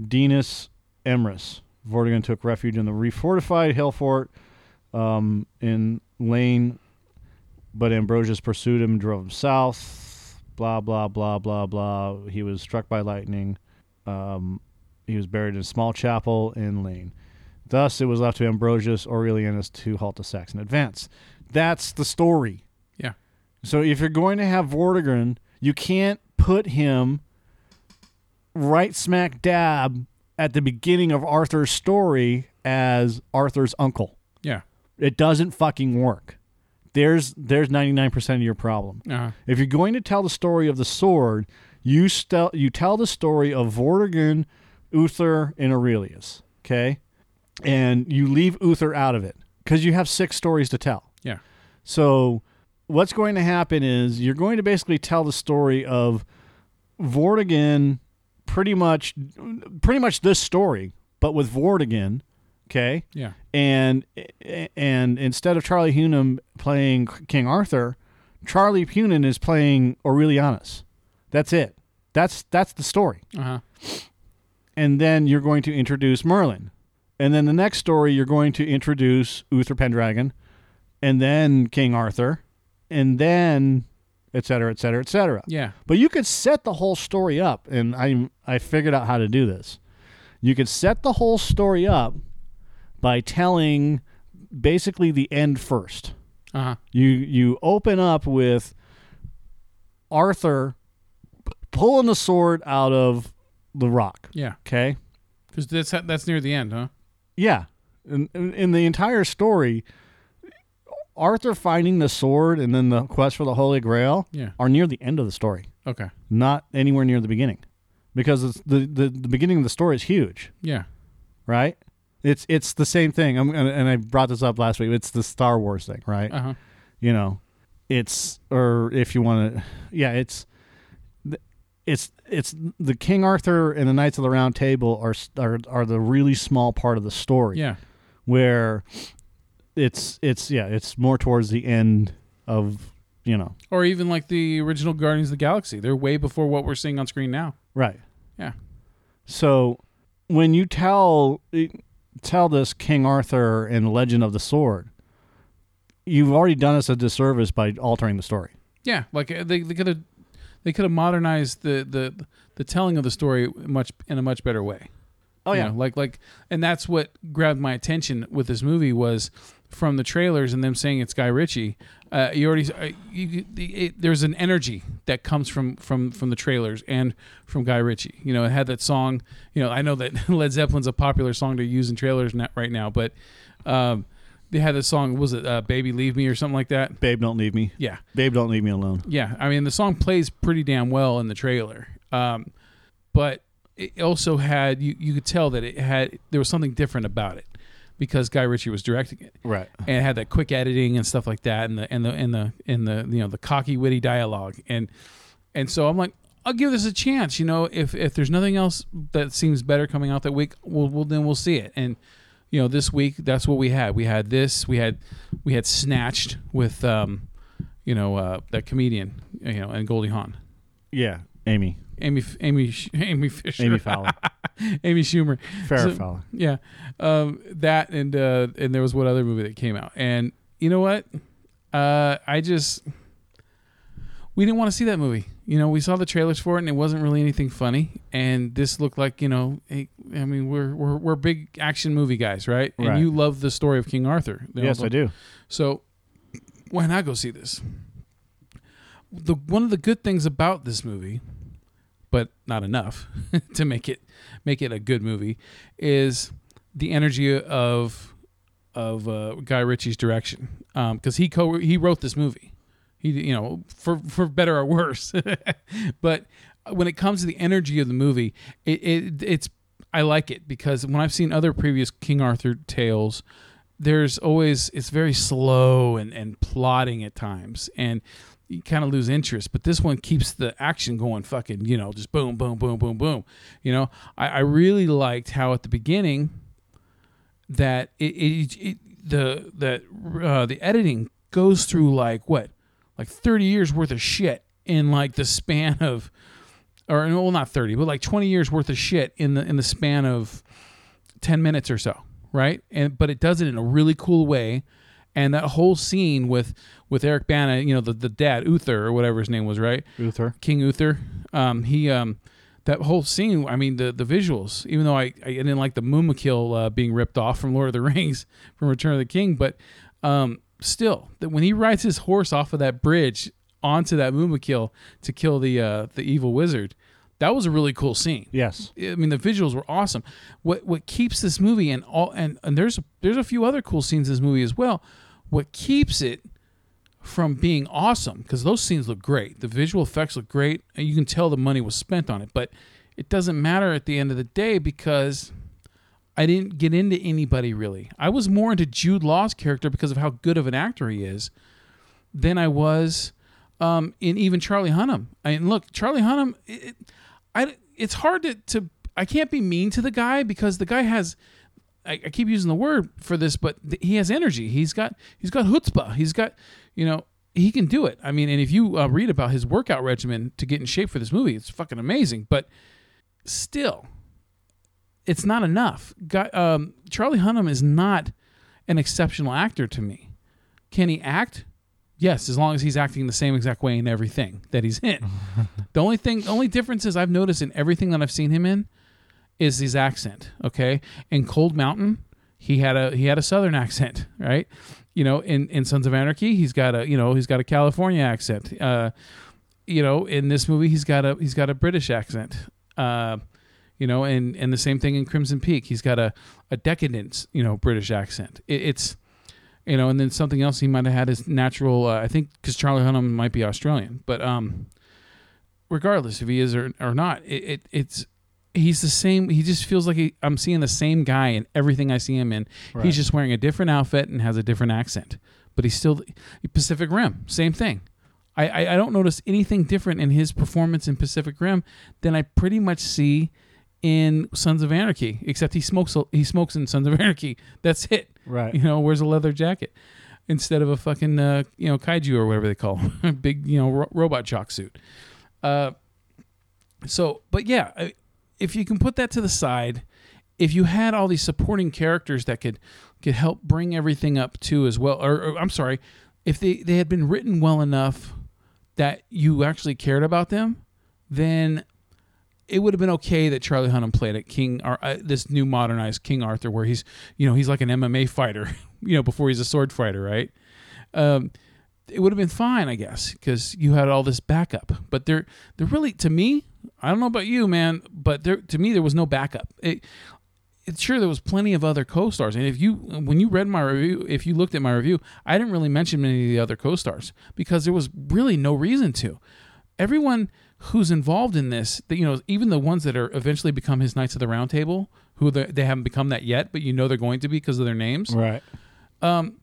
Dinas Emrys. Vortigern took refuge in the refortified hill fort um, in Lane, but Ambrosius pursued him drove him south. Blah, blah, blah, blah, blah. He was struck by lightning. Um, he was buried in a small chapel in Lane. Thus, it was left to Ambrosius Aurelianus to halt the Saxon advance. That's the story. Yeah. So if you're going to have Vortigern, you can't put him right smack dab at the beginning of Arthur's story as Arthur's uncle. Yeah. It doesn't fucking work. There's there's 99% of your problem. Uh-huh. If you're going to tell the story of the sword, you stel- you tell the story of Vortigern, Uther, and Aurelius. Okay, and you leave Uther out of it because you have six stories to tell. Yeah. So what's going to happen is you're going to basically tell the story of Vortigern, pretty much, pretty much this story, but with Vortigern. Okay Yeah. and and instead of Charlie Hunnam playing King Arthur, Charlie Hunnam is playing Aurelianus. That's it. That's that's the story. Uh huh. And then you're going to introduce Merlin, and then the next story you're going to introduce Uther Pendragon, and then King Arthur, and then et cetera, et cetera, et cetera. Yeah. But you could set the whole story up, and I I figured out how to do this. You could set the whole story up by telling basically the end first. Uh huh. You you open up with Arthur pulling the sword out of the rock. Yeah. Okay. Because that's that's near the end, huh? Yeah. In, in in the entire story, Arthur finding the sword and then the quest for the Holy Grail Yeah. are near the end of the story, Okay. not anywhere near the beginning, because it's the, the the beginning of the story is huge. Yeah. right? It's it's the same thing. I'm and, and I brought this up last week. It's the Star Wars thing, right? Uh huh. You know, it's or if you want to, yeah, it's it's it's the King Arthur and the Knights of the Round Table are are are the really small part of the story. Yeah. where it's it's yeah, it's more towards the end of you know Or even like the original Guardians of the Galaxy. They're way before what we're seeing on screen now. right. Yeah. So when you tell tell this King Arthur and Legend of the Sword, you've already done us a disservice by altering the story. Yeah. Like uh, they they could have they could have modernized the the the telling of the story much in a much better way. Oh You know, like like and that's what grabbed my attention with this movie was from the trailers and them saying it's Guy Ritchie. Uh, you already uh, you, the, it, there's an energy that comes from from from the trailers and from Guy Ritchie. You know, it had that song. You know, I know that <laughs> Led Zeppelin's a popular song to use in trailers right now, but um, they had this song. Was it uh, "Baby Leave Me" or something like that? Babe, don't leave me. Yeah, Babe, don't leave me alone. yeah, I mean the song plays pretty damn well in the trailer, um, but it also had you you could tell that it had there was something different about it because Guy Ritchie was directing it Right. and it had that quick editing and stuff like that and the and the and the and the you know the cocky witty dialogue and and so I'm like I'll give this a chance you know if if there's nothing else that seems better coming out that week we'll, we'll then we'll see it and you know this week that's what we had we had this we had we had snatched with um you know uh that comedian you know and Goldie Hawn Yeah. Amy. Amy Amy <laughs> Amy Fisher Amy Fowler. <laughs> Amy Schumer Farrah So- Fowler. yeah, um, that and uh, and there was what other movie that came out, and you know what? Uh, I just we didn't want to see that movie. You know, we saw the trailers for it, and it wasn't really anything funny. And this looked like, you know, I mean, we're we're we're big action movie guys, right? And Right. you love the story of King Arthur. Yes, I do. So, why not go see this? The one of the good things about this movie, but not enough <laughs> to make it make it a good movie, is the energy of of uh, Guy Ritchie's direction. Because he co he wrote this movie, he you know for for better or worse, <laughs> but when it comes to the energy of the movie, it, it it's I like it because when I've seen other previous King Arthur tales, there's always it's very slow and and plotting at times and you kind of lose interest. But this one keeps the action going fucking you know just boom boom boom boom boom. You know i, I really liked how at the beginning that it, it, it the that uh, the editing goes through like what like 30 years worth of shit in like the span of or well not 30 but like 20 years worth of shit in the in the span of 10 minutes or so right? And but it does it in a really cool way. And that whole scene with with Eric Bana you know the, the dad Uther or whatever his name was right? Uther. King Uther. Um he um that whole scene I mean the the visuals even though I I didn't like the Mumakil uh, being ripped off from Lord of the Rings <laughs> from Return of the King but um still that when he rides his horse off of that bridge onto that Mumakil to kill the uh the evil wizard that was a really cool scene Yes. I mean, the visuals were awesome. What what keeps this movie and all and, and there's there's a few other cool scenes in this movie as well. What keeps it from being awesome because those scenes look great. The visual effects look great, and you can tell the money was spent on it. But it doesn't matter at the end of the day because I didn't get into anybody really. I was more into Jude Law's character because of how good of an actor he is than I was um, in even Charlie Hunnam. I mean, look, Charlie Hunnam, it, it- I, it's hard to, to, I can't be mean to the guy because the guy has, I, I keep using the word for this, but th- he has energy. He's got, he's got chutzpah. He's got, you know, he can do it. I mean, and if you uh, read about his workout regimen to get in shape for this movie, it's fucking amazing. But still, it's not enough. Guy, um, Charlie Hunnam is not an exceptional actor to me. Can he act? Yes, as long as he's acting the same exact way in everything that he's in. <laughs> the only thing, the only differences I've noticed in everything that I've seen him in is his accent. Okay, in Cold Mountain, he had a he had a Southern accent, right? You know, in in Sons of Anarchy, he's got a you know he's got a California accent. Uh, you know, in this movie, he's got a he's got a British accent. Uh, you know, and and the same thing in Crimson Peak, he's got a a decadent you know British accent. It, it's you know, and then something else he might have had his natural. Uh, I think because Charlie Hunnam might be Australian, but um, regardless if he is or, or not, it, it it's he's the same. He just feels like he, I'm seeing the same guy in everything I see him in. He's just wearing a different outfit and has a different accent, but he's still Pacific Rim, same thing. I, I, I don't notice anything different in his performance in Pacific Rim than I pretty much see in Sons of Anarchy, except he smokes he smokes in Sons of Anarchy. That's it. Right. You know, wears a leather jacket instead of a fucking uh, you know kaiju or whatever they call him, <laughs> big you know ro- robot jock suit. Uh, so, but yeah, if you can put that to the side, if you had all these supporting characters that could could help bring everything up too as well, or, or I'm sorry, if they they had been written well enough that you actually cared about them, then it would have been okay that Charlie Hunnam played it King or uh, this new modernized King Arthur, where he's you know he's like an MMA fighter, <laughs> you know before he's a sword fighter, right? Um, it would have been fine, I guess, because you had all this backup. But there really, to me, I don't know about you, man, but there, to me, there was no backup. It, it's sure there was plenty of other co-stars, and if you, when you read my review, if you looked at my review, I didn't really mention many of the other co-stars because there was really no reason to. Everyone who's involved in this, that, you know, even the ones that are eventually become his Knights of the Round Table, who they they haven't become that yet, but you know they're going to be because of their names Right. Um,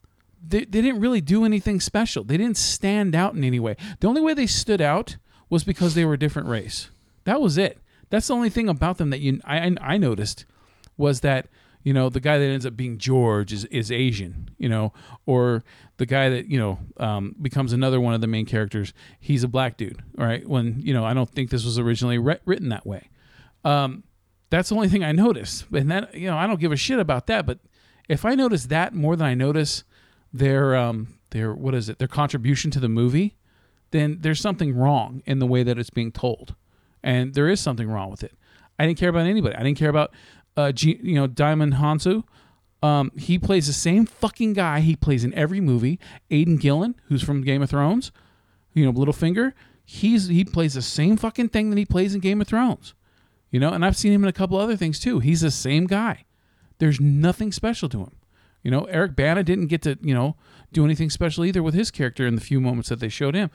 they, they didn't really do anything special. They didn't stand out in any way. The only way they stood out was because they were a different race. That was it. That's the only thing about them that you I I noticed was that you know the guy that ends up being George is is Asian, you know, or the guy that you know um, becomes another one of the main characters. He's a black dude, right? When you know I don't think this was originally writ- written that way. Um, that's the only thing I noticed, and that you know I don't give a shit about that. But if I notice that more than I notice their um their what is it their contribution to the movie then there's something wrong in the way that it's being told, and there is something wrong with it. I didn't care about anybody. I didn't care about, uh, G, you know, Djimon Hounsou. Um, he plays the same fucking guy he plays in every movie. Aidan Gillen, who's from Game of Thrones, you know, Littlefinger. He's he plays the same fucking thing that he plays in Game of Thrones. You know, and I've seen him in a couple other things too. He's the same guy. There's nothing special to him. You know, Eric Bana didn't get to, you know, do anything special either with his character in the few moments that they showed him.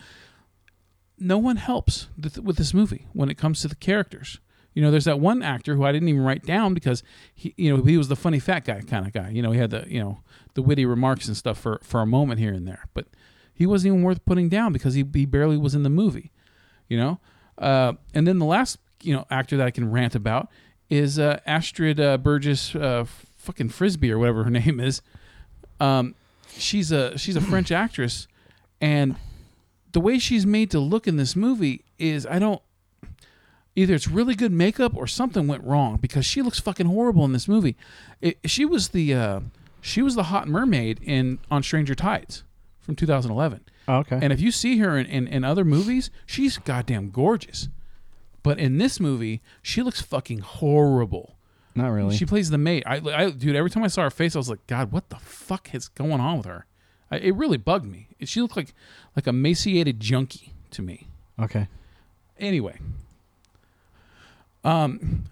No one helps th- with this movie when it comes to the characters. You know, there's that one actor who I didn't even write down because he, you know, he was the funny fat guy kind of guy. You know, he had the, you know, the witty remarks and stuff for for a moment here and there, but he wasn't even worth putting down because he he barely was in the movie. You know, uh, and then the last you know actor that I can rant about is uh, Astrid uh, Burgess, uh, fucking Frisbey or whatever her <laughs> name is. Um, she's a she's a French actress, and the way she's made to look in this movie is I don't either it's really good makeup or something went wrong because she looks fucking horrible in this movie. It, she was the uh, she was the hot mermaid in on Stranger Tides from 2011. Oh, okay. And if you see her in, in, in other movies, she's goddamn gorgeous. But in this movie, she looks fucking horrible. Not really. She plays the maid. I, I, dude, every time I saw her face, I was like, God, what the fuck is going on with her? I, it really bugged me. She looked like like a emaciated junkie to me. okay. Anyway, um,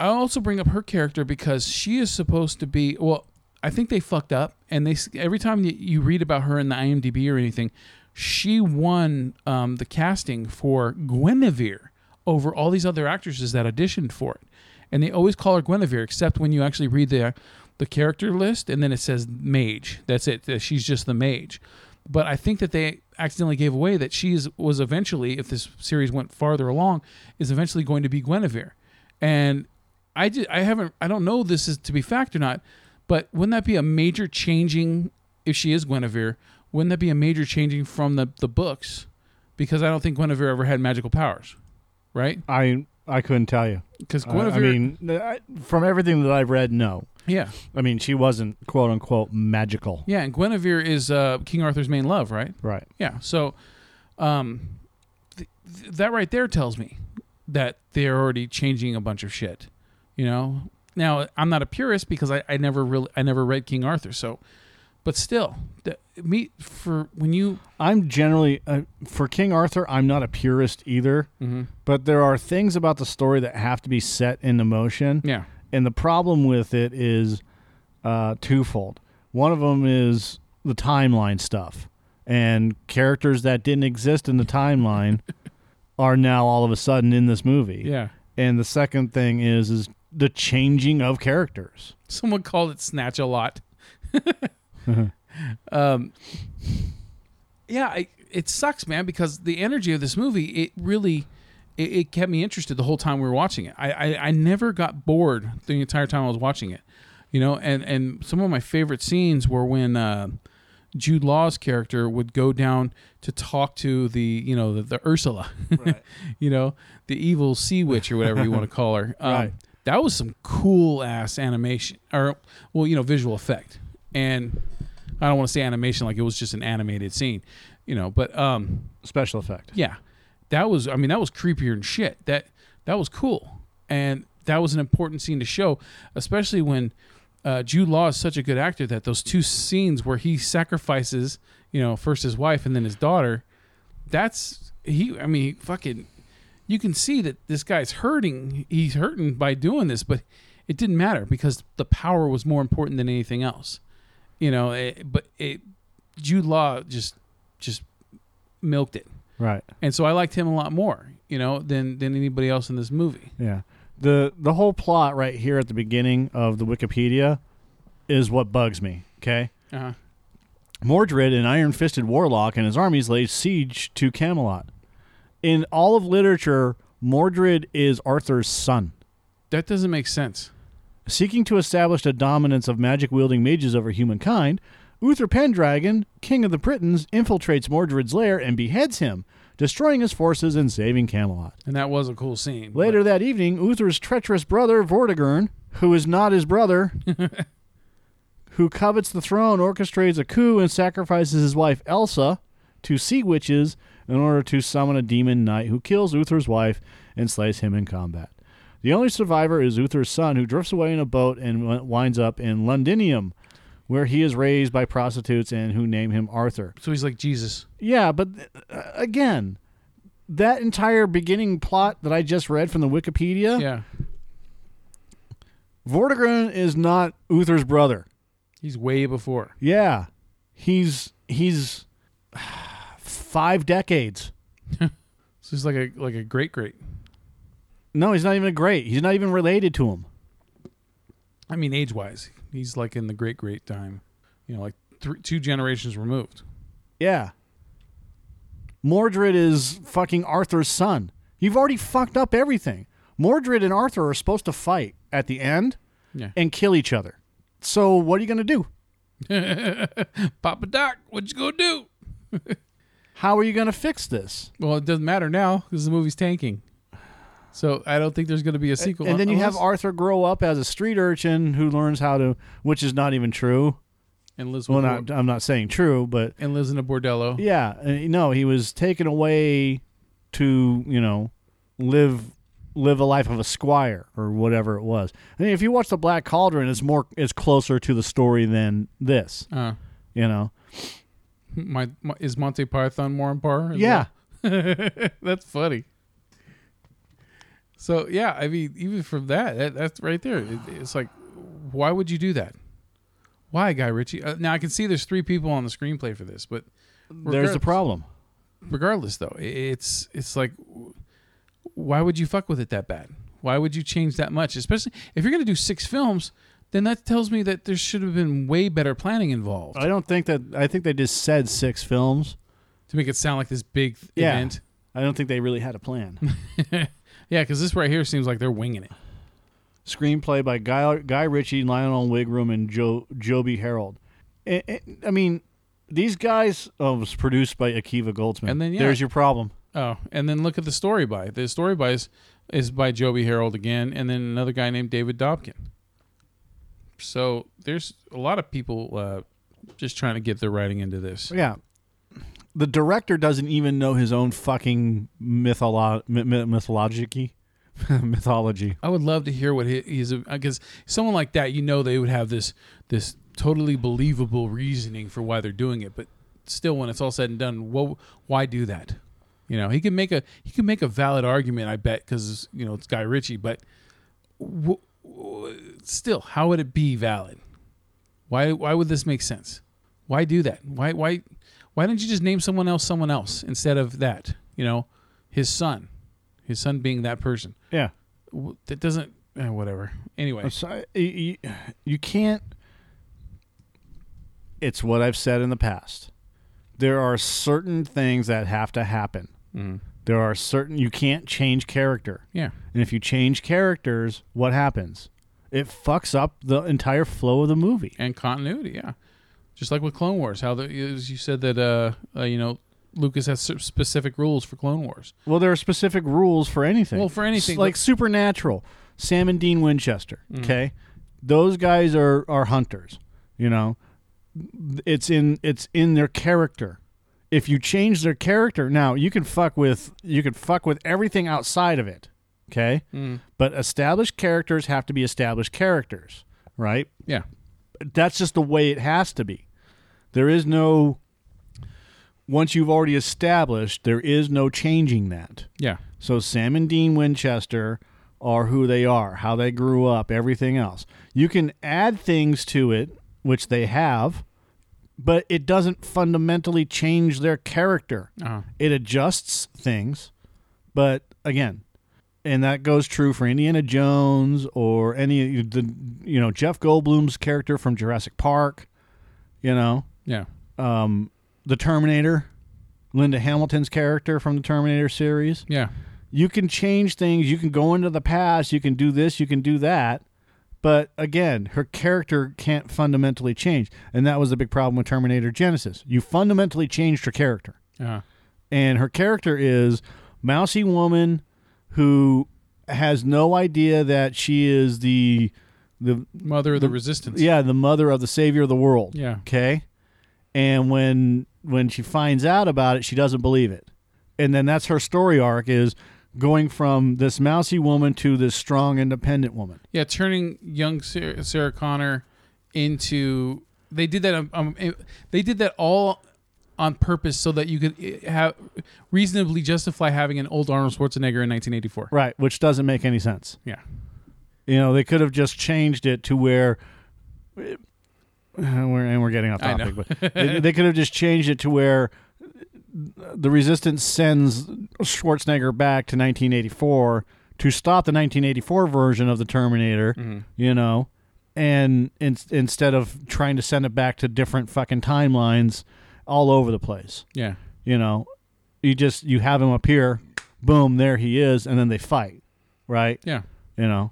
I also bring up her character because she is supposed to be. Well, I think they fucked up, and they every time you, read about her in the IMDb or anything, she won um, the casting for Guinevere over all these other actresses that auditioned for it, and they always call her Guinevere, except when you actually read the the character list, and then it says mage. That's it. She's just the mage. But I think that they accidentally gave away that she is, was eventually, if this series went farther along, is eventually going to be Guinevere. And I, did, I haven't, I don't know this is to be fact or not, but wouldn't that be a major changing if she is Guinevere? Wouldn't that be a major changing from the, the books? Because I don't think Guinevere ever had magical powers, right? I I couldn't tell you. Because I- Guinevere, I mean, I, from everything that I've read, no. yeah, I mean, she wasn't quote unquote magical. yeah, and Guinevere is uh, King Arthur's main love, right? Right. Yeah. So, um, th- th- that right there tells me that they're already changing a bunch of shit. You know. Now I'm not a purist because I, I never really I never read King Arthur. So, but still, the, me for when you I'm generally uh, for King Arthur. I'm not a purist either, Mm-hmm. but there are things about the story that have to be set into motion. yeah And the problem with it is uh, twofold. One of them is the timeline stuff, and characters that didn't exist in the timeline <laughs> are now all of a sudden in this movie. yeah. And the second thing is is the changing of characters. Someone called it snatch a lot. <laughs> um, yeah, I, it sucks, man, because the energy of this movie, it really, it, it kept me interested the whole time we were watching it. I, I, I never got bored the entire time I was watching it, you know. And and some of my favorite scenes were when uh, Jude Law's character would go down to talk to the, you know, the, the Ursula, <laughs> you know, the evil sea witch or whatever you want to call her. <laughs> Um, Right. That was some cool ass animation, or well, you know, visual effect. And I don't want to say animation like it was just an animated scene, you know, but um, Special effect. yeah, that was. I mean, that was creepier and shit. That that was cool, and that was an important scene to show, especially when uh, Jude Law is such a good actor that those two scenes where he sacrifices, you know, first his wife and then his daughter. That's he. I mean, fucking. You can see that this guy's hurting. He's hurting by doing this, but it didn't matter because the power was more important than anything else. You know, it, but it, Jude Law just just milked it Right. and so I liked him a lot more, you know, than than anybody else in this movie. Yeah. The the whole plot right here at the beginning of the Wikipedia is what bugs me. Okay. Uh-huh. Mordred, an iron fisted warlock, and his armies laid siege to Camelot. In all of literature, Mordred is Arthur's son. That doesn't make sense. Seeking to establish a dominance of magic wielding mages over humankind, Uther Pendragon, king of the Britons, infiltrates Mordred's lair and beheads him, destroying his forces and saving Camelot. And that was a cool scene. Later that evening, Uther's treacherous brother, Vortigern, who is not his brother, <laughs> who covets the throne, orchestrates a coup and sacrifices his wife Elsa to sea witches, in order to summon a demon knight who kills Uther's wife and slays him in combat. The only survivor is Uther's son, who drifts away in a boat and winds up in Londinium, where he is raised by prostitutes and who name him Arthur. So he's like Jesus. Yeah, but uh, again, that entire beginning plot that I just read from the Wikipedia, Yeah. Vortigern is not Uther's brother. He's way before. Yeah, he's he's five decades. <laughs> So he's like a like a great great. No, he's not even a great. He's not even related to him. I mean, age wise, he's like in the great great time. You know, like three, two generations removed. Yeah. Mordred is fucking Arthur's son. You've already fucked up everything. Mordred and Arthur are supposed to fight at the end Yeah. and kill each other. So what are you going to do? <laughs> Papa Doc, what you gonna do? <laughs> How are you going to fix this? Well, it doesn't matter now because the movie's tanking. So I don't think there's going to be a sequel. and then you have Arthur grow up as a street urchin who learns how to, which is not even true. and lives Well, not, I'm not saying true, but and lives in a bordello. yeah, uh, no, he was taken away to you know live live a life of a squire or whatever it was. I mean, if you watch the Black Cauldron, it's more it's closer to the story than this. Uh, You know, my, my is Monty Python more on par? yeah, well? <laughs> that's funny. So yeah, I mean, even from that, that that's right there. It, it's like, why would you do that? Why, Guy Ritchie? Uh, now I can see there's three people on the screenplay for this, but there's the problem. regardless though it's it's like why would you fuck with it that bad why would you change that much especially if you're going to do six films then that tells me that there should have been way better planning involved I don't think that. I think they just said six films. to make it sound like this big Yeah. event I don't think they really had a plan. <laughs> yeah because this right here seems like they're winging it Screenplay by Guy Guy Ritchie, Lionel Wigram, and Joe Joby Harold. I- mean, these guys. Oh, it was produced by Akiva Goldsman. And then, yeah. there's your problem. oh and then look at the story by the story by is, is by joby harold again and then another guy named david dobkin so there's a lot of people uh, just trying to get their writing into this Yeah. The director doesn't even know his own fucking mytholo- my- my- mythology. <laughs> mythology. I would love to hear what he, he's uh, because someone like that, you know, they would have this this totally believable reasoning for why they're doing it, but still, when it's all said and done, well, why do that? You know, he can make a he can make a valid argument, I bet, because you know it's Guy Ritchie, but w- w- still, how would it be valid? Why why would this make sense? Why do that? Why why why didn't you just name someone else someone else instead of that? You know, his son, his son being that person Yeah. w- that doesn't eh, whatever anyway So, you, you can't. It's what I've said in the past. There are certain things that have to happen. There are certain you can't change character, yeah and if you change characters, what happens? It fucks up the entire flow of the movie. and continuity yeah just like with clone wars how the as you said that uh, uh you know lucas has specific rules for clone wars Well, there are specific rules for anything. Well, for anything, S- like Supernatural, Sam and Dean Winchester. Mm-hmm. Okay, those guys are are hunters. You know, it's in it's in their character. If you change their character, now you can fuck with you can fuck with everything outside of it. Okay, Mm. but established characters have to be established characters, right? yeah that's just the way it has to be. There is no once you've already established, there is no changing that. yeah So Sam and Dean Winchester are who they are, how they grew up, everything else. You can add things to it, which they have, but it doesn't fundamentally change their character. uh-huh. It adjusts things, but again, and that goes true for Indiana Jones or any the you know Jeff Goldblum's character from Jurassic Park, you know, yeah um, the Terminator, Linda Hamilton's character from the Terminator series. yeah You can change things. You can go into the past. You can do this. You can do that. But again, her character can't fundamentally change, and that was the big problem with Terminator Genisys. You fundamentally changed her character uh and her character is mousy woman who has no idea that she is the the mother of the, resistance yeah the mother of the savior of the world Yeah. okay and when when she finds out about it she doesn't believe it and then that's her story arc is going from this mousy woman to this strong, independent woman. Yeah, turning young Sarah, Sarah Connor into they did that. Um, um, eh, they did that all on purpose so that you could eh, have reasonably justify having an old Arnold Schwarzenegger in 1984. Right, which doesn't make any sense. Yeah, You know, they could have just changed it to where. <laughs> We're, and we're getting off topic, but they, they could have just changed it to where the resistance sends Schwarzenegger back to 1984 to stop the 1984 version of the Terminator, Mm-hmm. you know, and in, instead of trying to send it back to different fucking timelines all over the place, yeah, you know, you just you have him up here, boom, there he is, and then they fight, right? yeah. You know,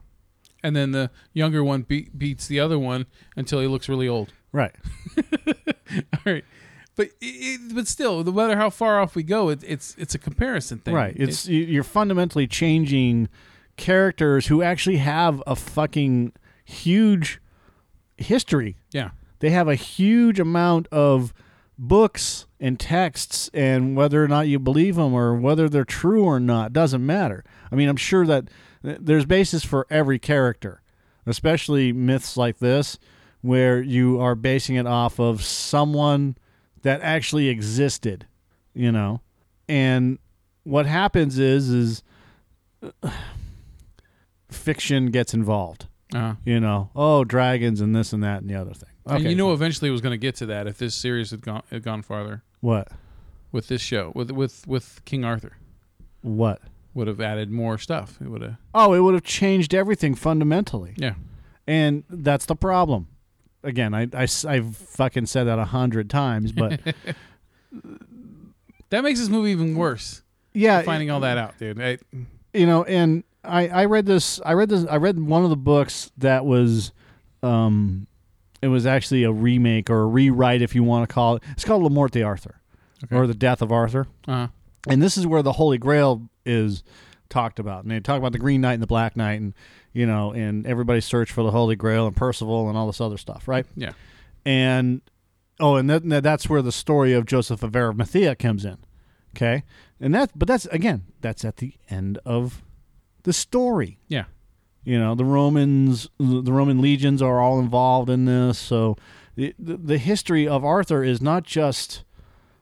And then the younger one beat, beats the other one until he looks really old. Right? <laughs> All right, but it, but still, no matter how far off we go, it, it's it's a comparison thing. Right. It's you- you're fundamentally changing characters who actually have a fucking huge history. yeah, They have a huge amount of books and texts and whether or not you believe them or whether they're true or not doesn't matter. I mean, I'm sure that uh, there's basis for every character, especially myths like this where you are basing it off of someone that actually existed, you know. And what happens is is uh, fiction gets involved. uh, You know, oh, dragons and this and that and the other thing. and Okay, you know, fine. eventually it was going to get to that if this series had gone had gone farther what? with this show with with with King Arthur What? would have added more stuff. It would have Oh, it would have changed everything fundamentally. yeah. And that's the problem. Again, I, I, have fucking said that a hundred times, but <laughs> That makes this movie even worse. yeah, Finding all that out, dude. I, you know, and I, I read this, I read this, I read one of the books that was, um, it was actually a remake or a rewrite, if you want to call it. It's called La Morte Arthur, or the Death of Arthur. uh, and this is where the Holy Grail is talked about. And they talk about the Green Knight and the Black Knight, and you know, and everybody search for the Holy Grail and Percival and all this other stuff, right? yeah. And oh, and that, that's where the story of Joseph of Arimathea comes in. Okay, and that, but that's again, that's at the end of the story. Yeah. You know, the Romans, the Roman legions are all involved in this. So the the, the history of Arthur is not just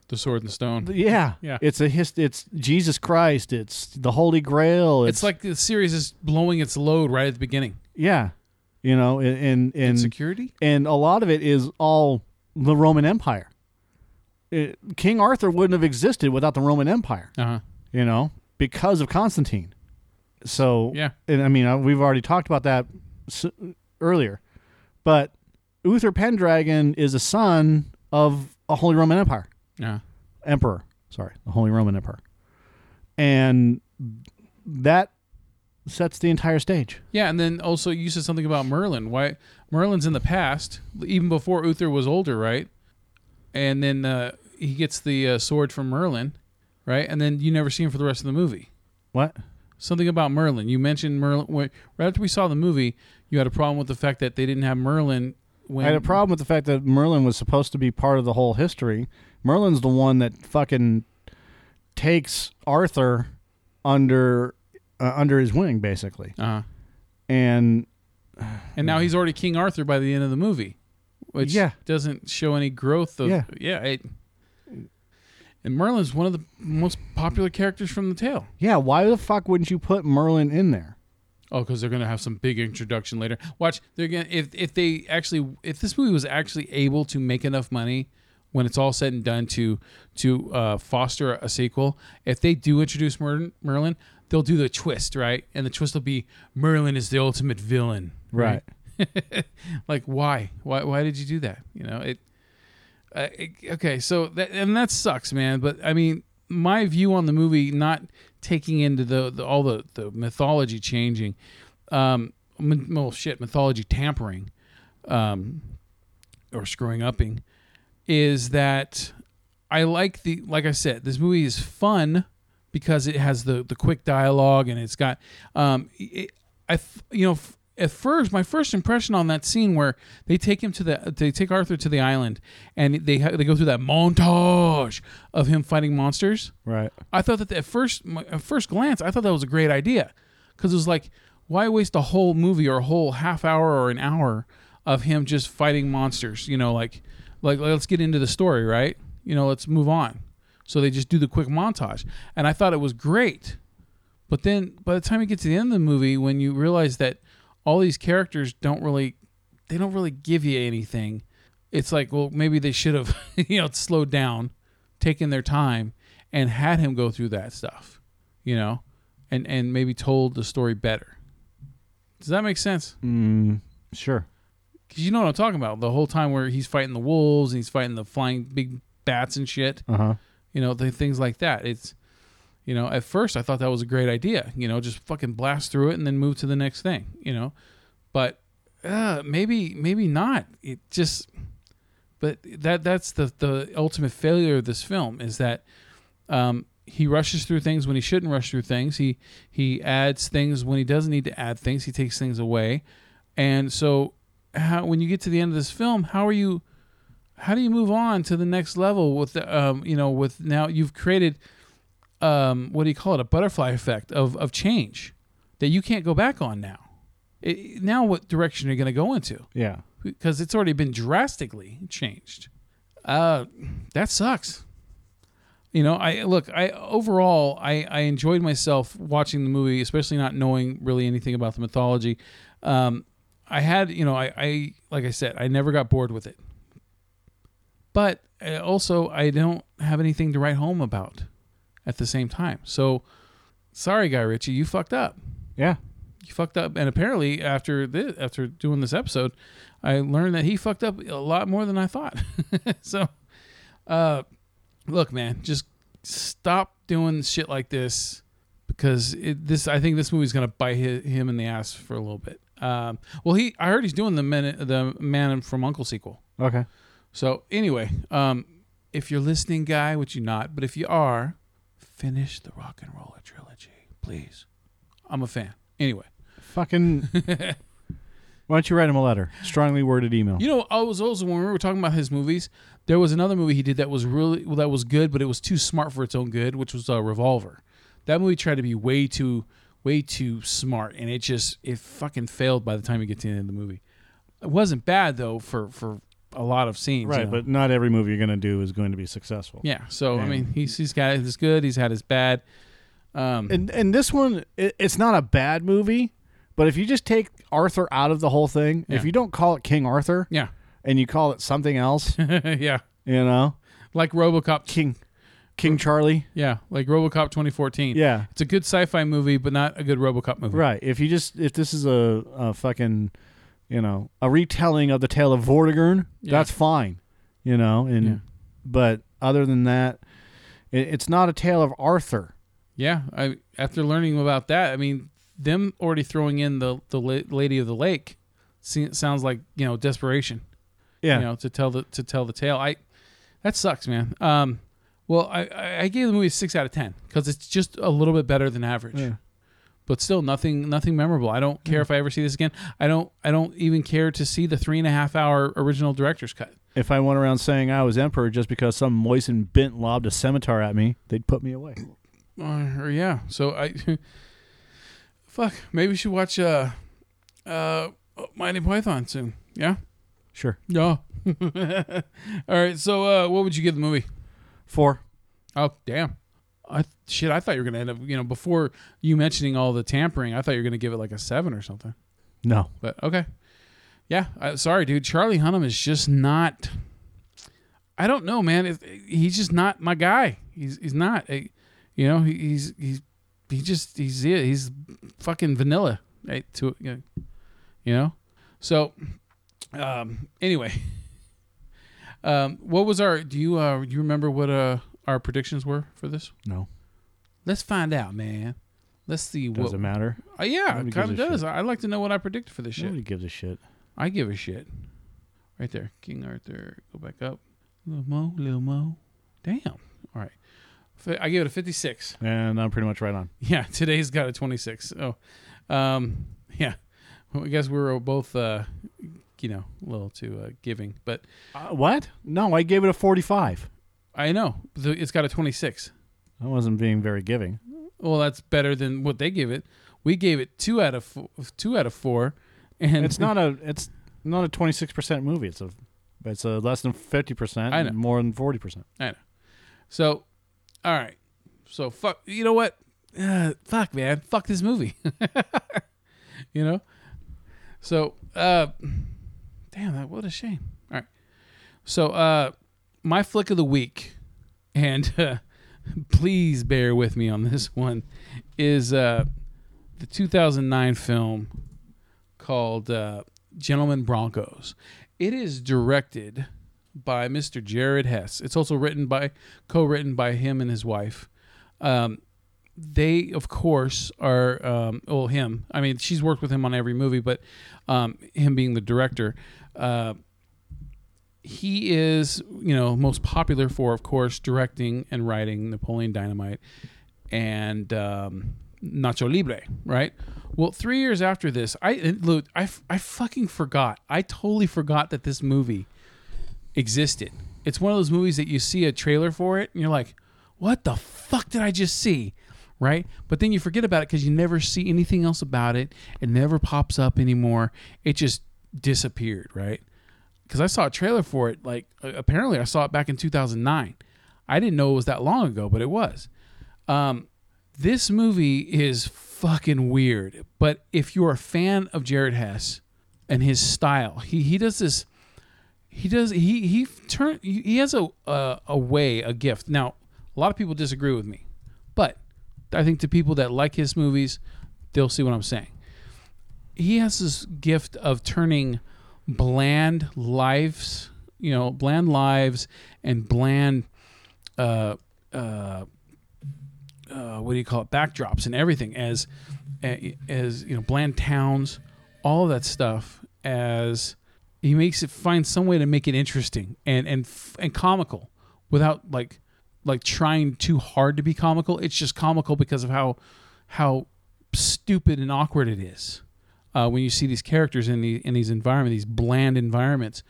The sword and stone. yeah, Yeah. It's a hist- It's Jesus Christ. It's the Holy Grail. It's, It's like the series is blowing its load right at the beginning. yeah, you know, and and and, Security? and a lot of it is all the Roman Empire. It- King Arthur wouldn't have existed without the Roman Empire, Uh huh. you know, because of Constantine. So Yeah. and I mean uh, we've already talked about that s- earlier, but Uther Pendragon is a son of a Holy Roman Empire. Yeah. emperor. Sorry, the Holy Roman Emperor, and that sets the entire stage. Yeah, and then also you said something about Merlin. Why Merlin's in the past, even before Uther was older, right? And then uh, he gets the uh, sword from Merlin, right? And then you never see him for the rest of the movie. What? Something about Merlin. You mentioned Merlin when, right after we saw the movie. You had a problem with the fact that they didn't have Merlin. When I had a problem with the fact that Merlin was supposed to be part of the whole history. Merlin's the one that fucking takes Arthur under uh, under his wing, basically, Uh-huh. and And now he's already King Arthur by the end of the movie, which Yeah. doesn't show any growth of Yeah. yeah. it- and Merlin's one of the most popular characters from the tale. yeah, why the fuck wouldn't you put Merlin in there? Oh, because they're gonna have some big introduction later. Watch, they're gonna if if they actually if this movie was actually able to make enough money when it's all said and done to to uh, foster a sequel, if they do introduce Merlin, Merlin, they'll do the twist right, and the twist will be Merlin is the ultimate villain. Right. <laughs> Like why why why did you do that you know it, uh, it okay so that and that sucks man but i mean my view on the movie not taking into the, the all the the mythology changing um well shit mythology tampering um or screwing upping is that i like the like i said this movie is fun because it has the the quick dialogue and it's got um it, i you know f- at first, my first impression on that scene where they take him to the they take Arthur to the island and they ha- they go through that montage of him fighting monsters. Right. I thought that at first my, at first glance, I thought that was a great idea because it was like, why waste a whole movie or a whole half hour or an hour of him just fighting monsters? You know, like like let's get into the story, right? You know, let's move on. So they just do the quick montage, and I thought it was great. But then by the time you get to the end of the movie, when you realize that all these characters don't really they don't really give you anything, it's like, well, maybe they should have, <laughs> you know, slowed down, taken their time, and had him go through that stuff, you know, and and maybe told the story better. Does that make sense? Mm, sure. Because you know what I'm talking about. The whole time where he's fighting the wolves, and he's fighting the flying big bats and shit. Uh huh. You know, the things like that. It's, you know, at first I thought that was a great idea. You know, just fucking blast through it and then move to the next thing. You know, but uh, maybe maybe not. It just, but that that's the the ultimate failure of this film is that um, he rushes through things when he shouldn't rush through things. He he adds things when he doesn't need to add things. He takes things away, and so how when you get to the end of this film, how are you? How do you move on to the next level with the, um, you know with now you've created um, what do you call it a butterfly effect of of change that you can't go back on now. It, now what direction are you going to go into? Yeah. because it's already been drastically changed. Uh, that sucks. You know, I look. I overall, I I enjoyed myself watching the movie, especially not knowing really anything about the mythology. Um, I had, you know, I, I like I said, I never got bored with it. But uh, also, I don't have anything to write home about at the same time. So, sorry, Guy Ritchie, you fucked up Yeah. you fucked up and apparently after this after doing this episode i learned that he fucked up a lot more than i thought <laughs> so uh look man just stop doing shit like this because it, this i think this movie's gonna bite hi- him in the ass for a little bit um well he i heard he's doing the man the man from uncle sequel Okay. so anyway um if you're listening guy which you're not but if you are finish the RocknRolla trilogy please i'm a fan anyway Fucking. <laughs> Why don't you write him a letter? Strongly worded email. You know, I was also when we were talking about his movies, there was another movie he did that was really well, that was good, but it was too smart for its own good, which was uh, Revolver. That movie tried to be way too, way too smart, and it just it fucking failed by the time you get to the end of the movie. It wasn't bad though for for a lot of scenes, right, you know? but not every movie you're going to do is going to be successful. yeah. So I mean, he's he's got his good, he's had his bad. Um, And and this one, it, it's not a bad movie, but if you just take Arthur out of the whole thing, Yeah. if you don't call it King Arthur yeah, and you call it something else, <laughs> yeah, you know, like RoboCop. King King Charlie. Yeah, like RoboCop 2014. Yeah. it's a good sci-fi movie, but not a good RoboCop movie. Right. If you just if this is a, a fucking you know, a retelling of the tale of Vortigern, Yeah. that's fine. You know, and Yeah. but other than that, it, it's not a tale of Arthur. Yeah, I after learning about that, I mean, them already throwing in the the Lady of the Lake sounds like you know desperation. Yeah. You know, to tell the to tell the tale. I that sucks, man. Um, well, I I gave the movie a six out of ten because it's just a little bit better than average. Yeah. But still, nothing nothing memorable. I don't care if I ever see this again. I don't I don't even care to see the three and a half hour original director's cut. If I went around saying I was emperor just because some moistened bent lobbed a scimitar at me, they'd put me away. Uh, or yeah. So I, <laughs> fuck. Maybe we should watch uh, uh, Mighty Python soon. Yeah. Sure. Yeah. <laughs> All right. So uh, what would you give the movie? Four. Oh damn. I shit. I thought you were gonna end up. You know, before you mentioning all the tampering, I thought you were gonna give it like a seven or something. No. But okay. Yeah. Uh, sorry, dude. Charlie Hunnam is just not. I don't know, man. It, he's just not my guy. He's he's not. Uh, you know, he, he's he's he just he's he's fucking vanilla. Right? To you know, you know. So, um. Anyway. <laughs> Um. What was our? Do you uh? Do you remember what uh our predictions were for this? No. Let's find out, man. Let's see what Does what. it matter? Uh, yeah, it kind of does. I'd like to know what I predicted for this shit. Nobody gives a shit. I give a shit. Right there. King Arthur. Go back up. Little Mo, Little Mo. Damn. All right. I give it a 56. And I'm pretty much right on. Yeah, <laughs> today's got a 26. Oh, um, yeah. I guess we were both, uh, you know, a little too uh, giving, but Uh, what? No, I gave it a 45. I know it's got a 26. I wasn't being very giving. Well, that's better than what they give it. We gave it two out of four, two out of four, and It's not a it's not a 26% movie. It's a it's a less than 50% I know. and more than 40%. I know. So, all right. So fuck. You know what? Uh, fuck, man. Fuck this movie. <laughs> you know. So, uh, damn that. What a shame. All right. So, uh, my flick of the week, and <laughs> uh, please bear with me on this one, is uh, the 2009 film called uh, Gentlemen Broncos. It is directed by Mr. Jared Hess. It's also written by, co-written by him and his wife. Um, they, of course, are um, well, him. I mean, she's worked with him on every movie, but um, him being the director, uh, he is, you know, most popular for, of course, directing and writing Napoleon Dynamite and um, Nacho Libre, right? Well, three years after this, I and look, I fucking forgot. I totally forgot that this movie existed. It's one of those movies that you see a trailer for it and you're like, what the fuck did I just see? Right? But then you forget about it because you never see anything else about it. It never pops up anymore. It just disappeared, right? Because I saw a trailer for it, like, apparently I saw it back in 2009. I didn't know it was that long ago, but it was. Um, this movie is fucking weird. But if you're a fan of Jared Hess and his style, he, he does this he does he he turn he has a, a a way a gift now a lot of people disagree with me but i think to people that like his movies they'll see what i'm saying he has this gift of turning bland lives you know bland lives and bland uh uh uh, what do you call it? Backdrops and everything as as you know bland towns all of that stuff as he makes it find some way to make it interesting and and and comical without like like trying too hard to be comical. It's just comical because of how how stupid and awkward it is uh, when you see these characters in the in these environments these bland environments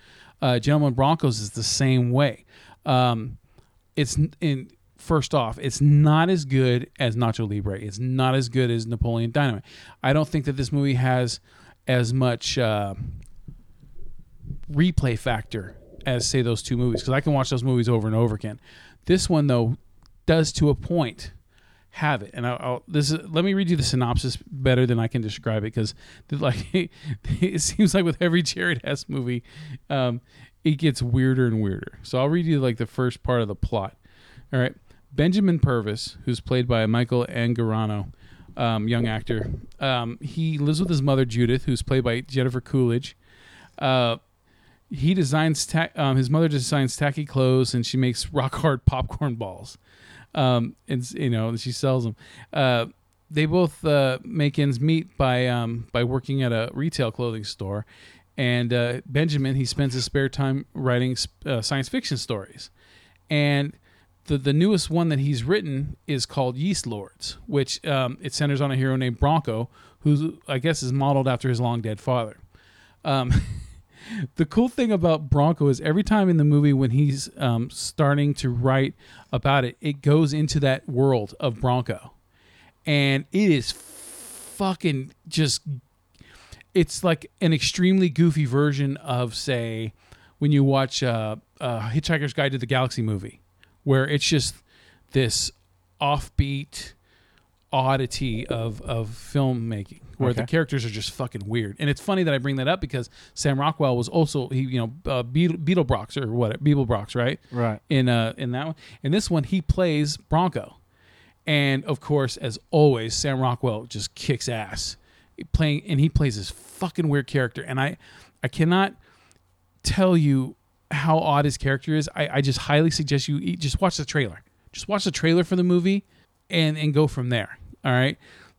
uh, gentlemen broncos is the same way. Um, it's in first off it's not as good as nacho libre. It's not as good as napoleon dynamite. I don't think that this movie has as much uh, replay factor as say those two movies because I can watch those movies over and over again. This one though does to a point have it, and I'll, I'll this is let me read you the synopsis better than I can describe it because <laughs> like it seems like with every Jared Hess movie, um, it gets weirder and weirder. So I'll read you like the first part of the plot. All right, Benjamin Purvis, who's played by Michael Angarano. Um, young actor. Um, he lives with his mother Judith, who's played by Jennifer Coolidge. Uh, he designs ta- um, his mother designs tacky clothes and she makes rock hard popcorn balls um, and you know she sells them uh, they both uh, make ends meet by um, by working at a retail clothing store. And uh, benjamin he spends his spare time writing uh, science fiction stories. And the, the newest one that he's written is called Yeast Lords, which um, it centers on a hero named Bronco, who I guess is modeled after his long dead father. Um, <laughs> the cool thing about Bronco is every time in the movie when he's um, starting to write about it, it goes into that world of Bronco, and it is fucking just. It's like an extremely goofy version of, say, when you watch uh, uh, Hitchhiker's Guide to the Galaxy movie, where it's just this offbeat oddity of of filmmaking where the characters are just fucking weird. And it's funny that I bring that up because Sam Rockwell was also he you know uh, Beetle, Beeblebrox or what Beeblebrox right Right. in uh in that one. In this one he plays Bronco, and of course as always Sam Rockwell just kicks ass playing and he plays this fucking weird character and I I cannot tell you how odd his character is. I, I just highly suggest you eat, just watch the trailer. Just watch the trailer for the movie and and go from there. All right.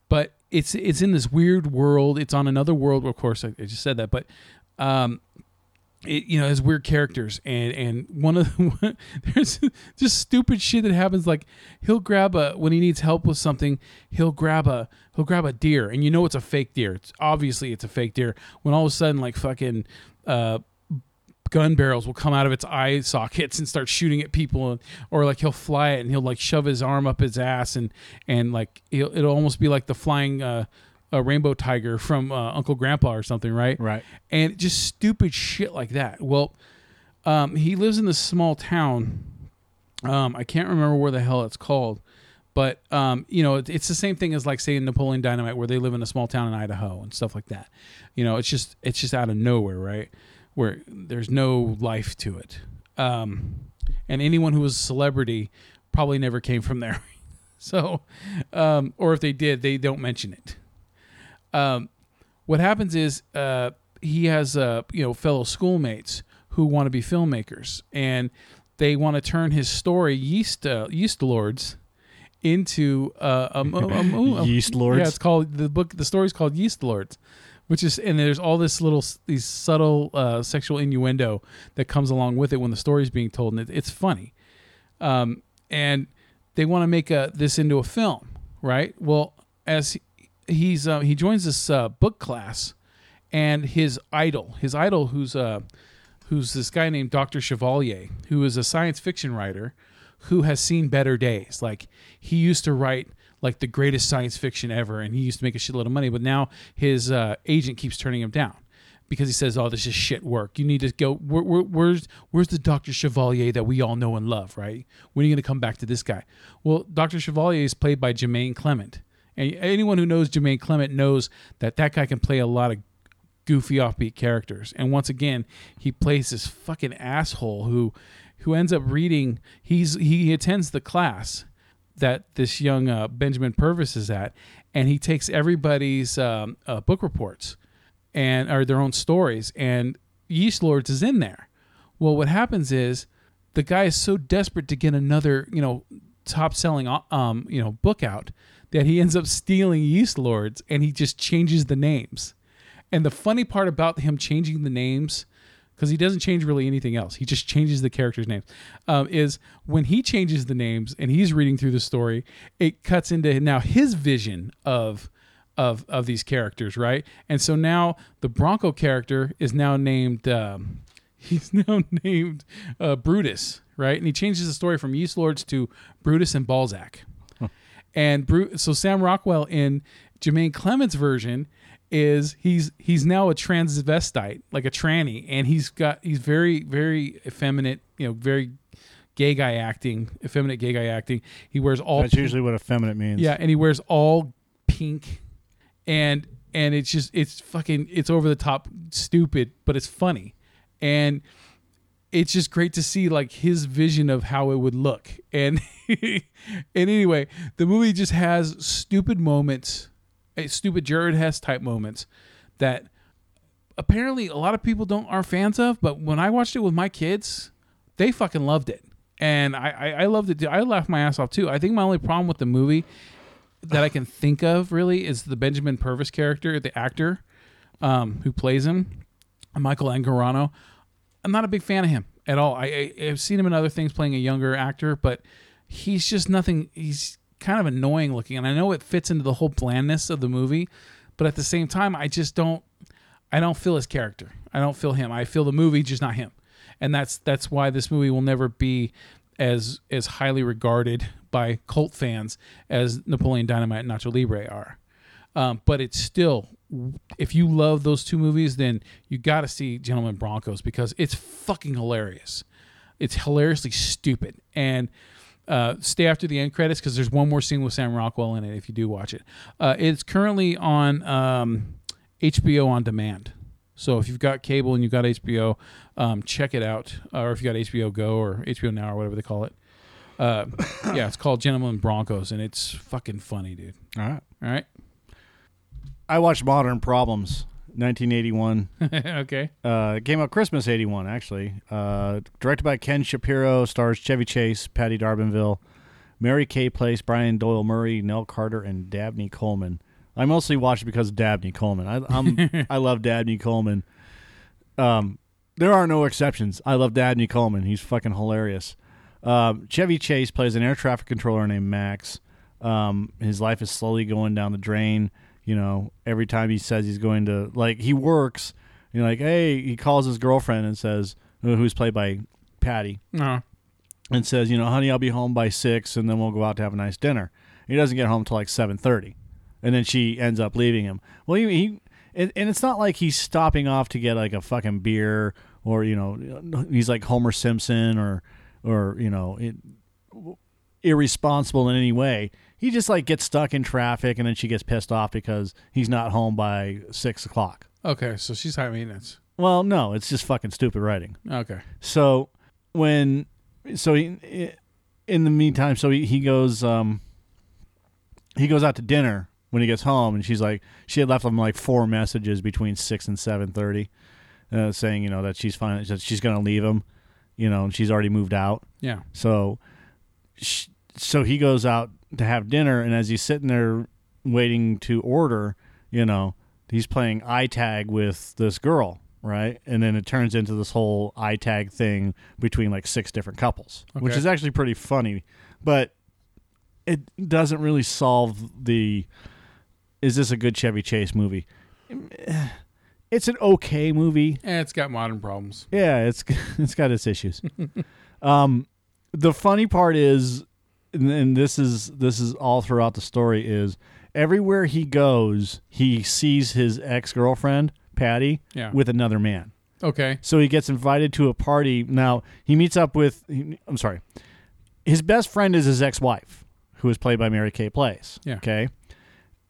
But it's it's in this weird world. It's on another world. Of course, I, I just said that, but um, it, you know, has weird characters, and and one of the, <laughs> there's just stupid shit that happens. Like he'll grab a when he needs help with something, he'll grab a he'll grab a deer, and you know it's a fake deer. It's obviously it's a fake deer. When all of a sudden, like fucking. Uh, gun barrels will come out of its eye sockets and start shooting at people or like he'll fly it and he'll like shove his arm up his ass and and like it'll, it'll almost be like the flying uh a rainbow tiger from uh, uncle grandpa or something right Right. and just stupid shit like that well um he lives in this small town um i can't remember where the hell it's called but um, you know, it, it's the same thing as like saying Napoleon Dynamite, where they live in a small town in Idaho and stuff like that. You know, it's just it's just out of nowhere, right? Where there's no life to it. Um, and anyone who was a celebrity probably never came from there. <laughs> so, um, or if they did, they don't mention it. Um, what happens is uh, he has uh, you know fellow schoolmates who want to be filmmakers, and they want to turn his story Yeast uh, Yeast Lords into uh, a, a, mo- a- <laughs> Yeast Lords? Yeah, it's called the book. The story's called Yeast Lords, which is and there's all this little these subtle uh, sexual innuendo that comes along with it when the story's being told, and it, it's funny. Um, and they want to make a, this into a film, right? Well, as he, he's uh, he joins this uh, book class, and his idol, his idol, who's uh, who's this guy named Doctor Chevalier, who is a science fiction writer, who has seen better days. Like he used to write like the greatest science fiction ever, and he used to make a shitload of money. But now his uh, agent keeps turning him down because he says, "Oh, this is shit work. You need to go. Where, where, where's where's the Doctor Chevalier that we all know and love? Right? When are you going to come back to this guy?" Well, Doctor Chevalier is played by Jermaine Clement, and anyone who knows Jermaine Clement knows that that guy can play a lot of goofy offbeat characters. And once again, he plays this fucking asshole who who ends up reading. He's he attends the class that this young uh, Benjamin Purvis is at, and he takes everybody's um, uh, book reports and or their own stories, and Yeast Lords is in there. Well, what happens is the guy is so desperate to get another, you know, top selling, um, you know, book out that he ends up stealing Yeast Lords, and he just changes the names. And the funny part about him changing the names, because he doesn't change really anything else, he just changes the characters' names, um, is when he changes the names and he's reading through the story, it cuts into now his vision of of of these characters, right? And so now the Bronco character is now named. Um, <laughs> he's now named uh, Brutus, right? And he changes the story from Yeast Lords to Brutus and Balzac. And Bru- so Sam Rockwell in Jermaine Clement's version is he's he's now a transvestite, like a tranny, and he's got he's very very effeminate, you know, very gay guy acting, effeminate gay guy acting. He wears all That's pink- usually what effeminate means. yeah, and he wears all pink, and and it's just it's fucking it's over the top stupid, but it's funny, and it's just great to see like his vision of how it would look, and <laughs> and anyway, the movie just has stupid moments, stupid Jared Hess type moments that apparently a lot of people don't are fans of, but when I watched it with my kids, they fucking loved it, and I I, I loved it. I laughed my ass off too. I think my only problem with the movie that I can think of really is the Benjamin Purvis character, the actor um, who plays him, Michael Angarano. I'm not a big fan of him at all. I, I I've seen him in other things playing a younger actor, but he's just nothing. He's kind of annoying looking, and I know it fits into the whole blandness of the movie, but at the same time, I just don't. I don't feel his character. I don't feel him. I feel the movie, just not him, and that's that's why this movie will never be as as highly regarded by cult fans as Napoleon Dynamite and Nacho Libre are. Um, but it's still, if you love those two movies, then you got to see Gentlemen Broncos because it's fucking hilarious. It's hilariously stupid. And uh, stay after the end credits because there's one more scene with Sam Rockwell in it if you do watch it. Uh, it's currently on um, HBO on demand. So if you've got cable and you've got HBO, um, check it out. Or if you got HBO Go or HBO Now or whatever they call it. Uh, yeah, it's called Gentlemen Broncos, and it's fucking funny, dude. All right. All right. I watched Modern Problems, 1981. <laughs> okay. Uh, it came out Christmas 81, actually. Uh, directed by Ken Shapiro, stars Chevy Chase, Patti D'Arbanville, Mary Kay Place, Brian Doyle Murray, Nell Carter, and Dabney Coleman. I mostly watched it because of Dabney Coleman. I, I'm <laughs> I love Dabney Coleman. Um, there are no exceptions. I love Dabney Coleman. He's fucking hilarious. Um, Chevy Chase plays an air traffic controller named Max. Um, his life is slowly going down the drain. You know, every time he says he's going to, like, he works. You know, like, hey, he calls his girlfriend and says, uh, who's played by Patty, No. and says, you know, honey, I'll be home by six, and then we'll go out to have a nice dinner. He doesn't get home till like seven thirty, and then she ends up leaving him. Well, he, he and, and it's not like he's stopping off to get like a fucking beer or you know he's like Homer Simpson or or you know it, irresponsible in any way. He just like gets stuck in traffic, and then she gets pissed off because he's not home by six o'clock. Okay, so she's high maintenance. Well, no, it's just fucking stupid writing. Okay. So when so he in the meantime, so he, he goes um he goes out to dinner when he gets home, and she's like she had left him like four messages between six and seven thirty, uh, saying you know that she's fine that she's gonna leave him, you know, and she's already moved out. Yeah. So, sh- so he goes out to have dinner, and as he's sitting there waiting to order, you know, he's playing eye tag with this girl, right? And then it turns into this whole eye tag thing between like six different couples, which is actually pretty funny, but it doesn't really solve the. Is this a good Chevy Chase movie? <sighs> It's an okay movie. Eh, it's got modern problems. Yeah, it's <laughs> it's got its issues. <laughs> um, the funny part is, and, this is this is all throughout the story is everywhere he goes, he sees his ex girlfriend Patty Yeah. with another man. Okay. So he gets invited to a party. Now he meets up with. I'm sorry, his best friend is his ex wife, who is played by Mary Kay Place. Yeah. Okay,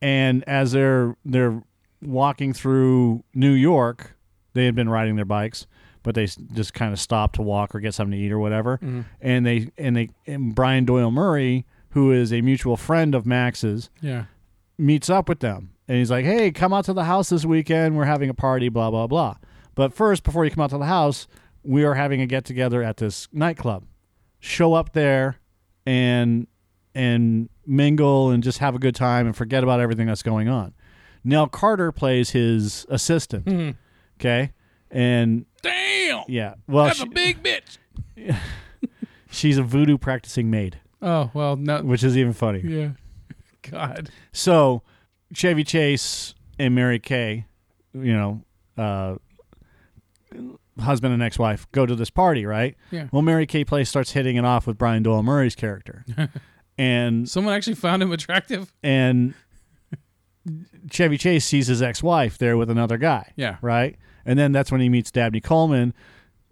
and as they're they're walking through New York, they had been riding their bikes, but they just kind of stop to walk or get something to eat or whatever. Mm-hmm. And they and they and Brian Doyle Murray, who is a mutual friend of Max's, Yeah. meets up with them and he's like, "Hey, come out to the house this weekend. We're having a party, blah blah blah." But first, before you come out to the house, we are having a get together at this nightclub. Show up there and and mingle and just have a good time and forget about everything that's going on. Nell Carter plays his assistant. Mm-hmm. Okay, and Damn. yeah, well, That's she- a big bitch. <laughs> she's a voodoo practicing maid, Oh well, no. which is even funny. Yeah. <laughs> God. So Chevy Chase and Mary Kay, you know, uh, husband and ex-wife go to this party, right? Yeah. Well, Mary Kay Place starts hitting it off with Brian Doyle Murray's character, <laughs> and Someone actually found him attractive. and Chevy Chase sees his ex-wife there with another guy. Yeah. Right. And then that's when he meets Dabney Coleman.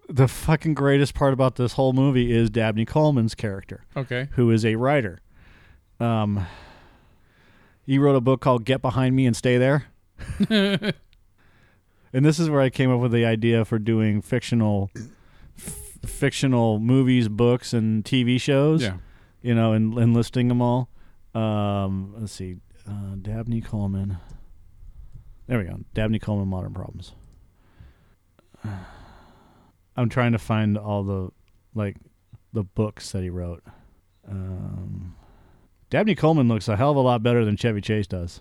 The fucking greatest part about this whole movie is Dabney Coleman's character Okay. who is a writer. Um, he wrote a book called "Get Behind Me and Stay There," <laughs> and this is where I came up with the idea for doing fictional, f- fictional movies, books, and TV shows. Yeah. you know, and, and listing them all. Um, let's see, uh, Dabney Coleman. There we go. Dabney Coleman, Modern Problems. <sighs> I'm trying to find all the like the books that he wrote. Um, Dabney Coleman looks a hell of a lot better than Chevy Chase does.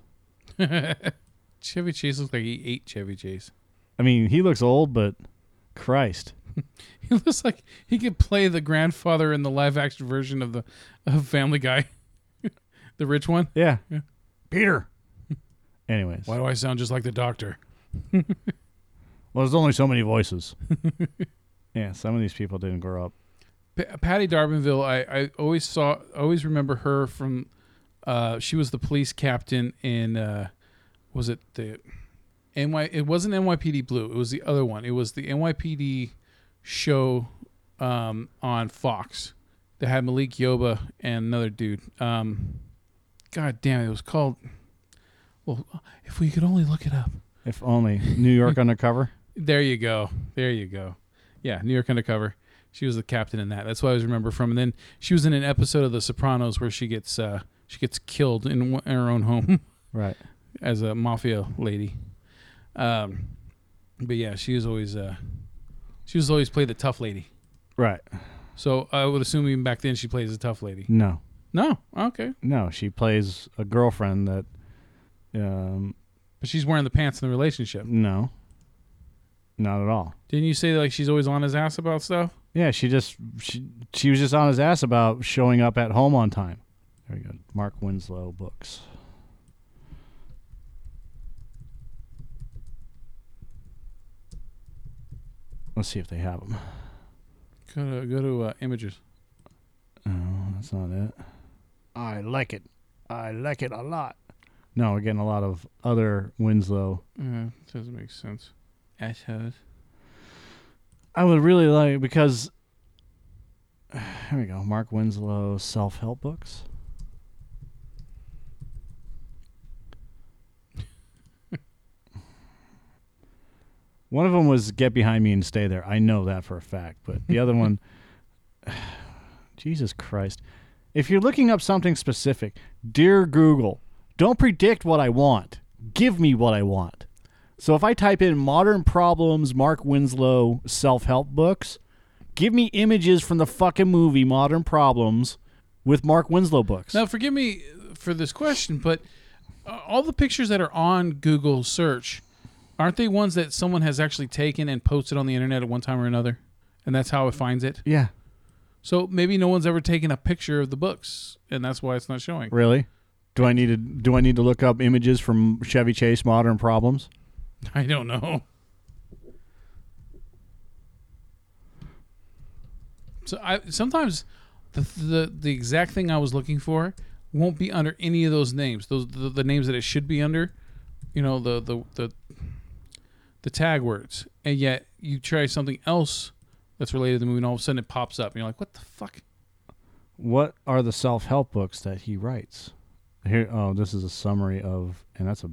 <laughs> Chevy Chase looks like he ate Chevy Chase. I mean, he looks old, but Christ, <laughs> He looks like he could play the grandfather in the live action version of the of Family Guy, <laughs> the rich one. yeah, Yeah. Peter. Anyways, Why do I sound just like the doctor? Well, there's only so many voices. <laughs> yeah, some of these people didn't grow up. P- Patti D'Arbanville, I, I always saw, always remember her from. Uh, she was the police captain in. Uh, was it the NY? It wasn't NYPD Blue. It was the other one. It was the NYPD show um, on Fox that had Malik Yoba and another dude. Um, God damn it! It was called. Well, if we could only look it up. If only New York <laughs> Undercover. There you go. There you go. Yeah, New York Undercover. She was the captain in that. That's what I always remember from. And then she was in an episode of The Sopranos where she gets uh, she gets killed in, in her own home <laughs> Right. as a mafia lady. Um, but yeah, she was always uh, she was always played the tough lady. Right. So I would assume even back then she plays a tough lady. No. No, okay, No, she plays a girlfriend that um but she's wearing the pants in the relationship. no. Not at all. Didn't you say like she's always on his ass about stuff? Yeah, she just she she was just on his ass about showing up at home on time. There we go. Mark Winslow books. Let's see if they have them. Go to go to uh, images. Oh, that's not it. I like it. I like it a lot. No, we're getting a lot of other Winslow. Uh, doesn't make sense. Assholes. I would really like because <sighs> here we go. Mark Winslow self help books. <laughs> one of them was "Get Behind Me and Stay There." I know that for a fact, but the other one, <laughs> <sighs> Jesus Christ! If you're looking up something specific, dear Google, don't predict what I want. Give me what I want. So if I type in modern problems, Mark Winslow self help books, give me images from the fucking movie Modern Problems with Mark Winslow books. Now, forgive me for this question, but uh, all the pictures that are on Google search aren't they ones that someone has actually taken and posted on the internet at one time or another, and that's how it finds it? Yeah. So maybe no one's ever taken a picture of the books, and that's why it's not showing. Really? Do I need to do I need to look up images from Chevy Chase Modern Problems? <laughs> I don't know. So I sometimes the the the exact thing I was looking for won't be under any of those names. Those the, the names that it should be under. You know the the the the tag words, and yet you try something else that's related to the movie, and all of a sudden it pops up, and you're like, "What the fuck?" What are the self help books that he writes? Here oh, this is a summary of and that's a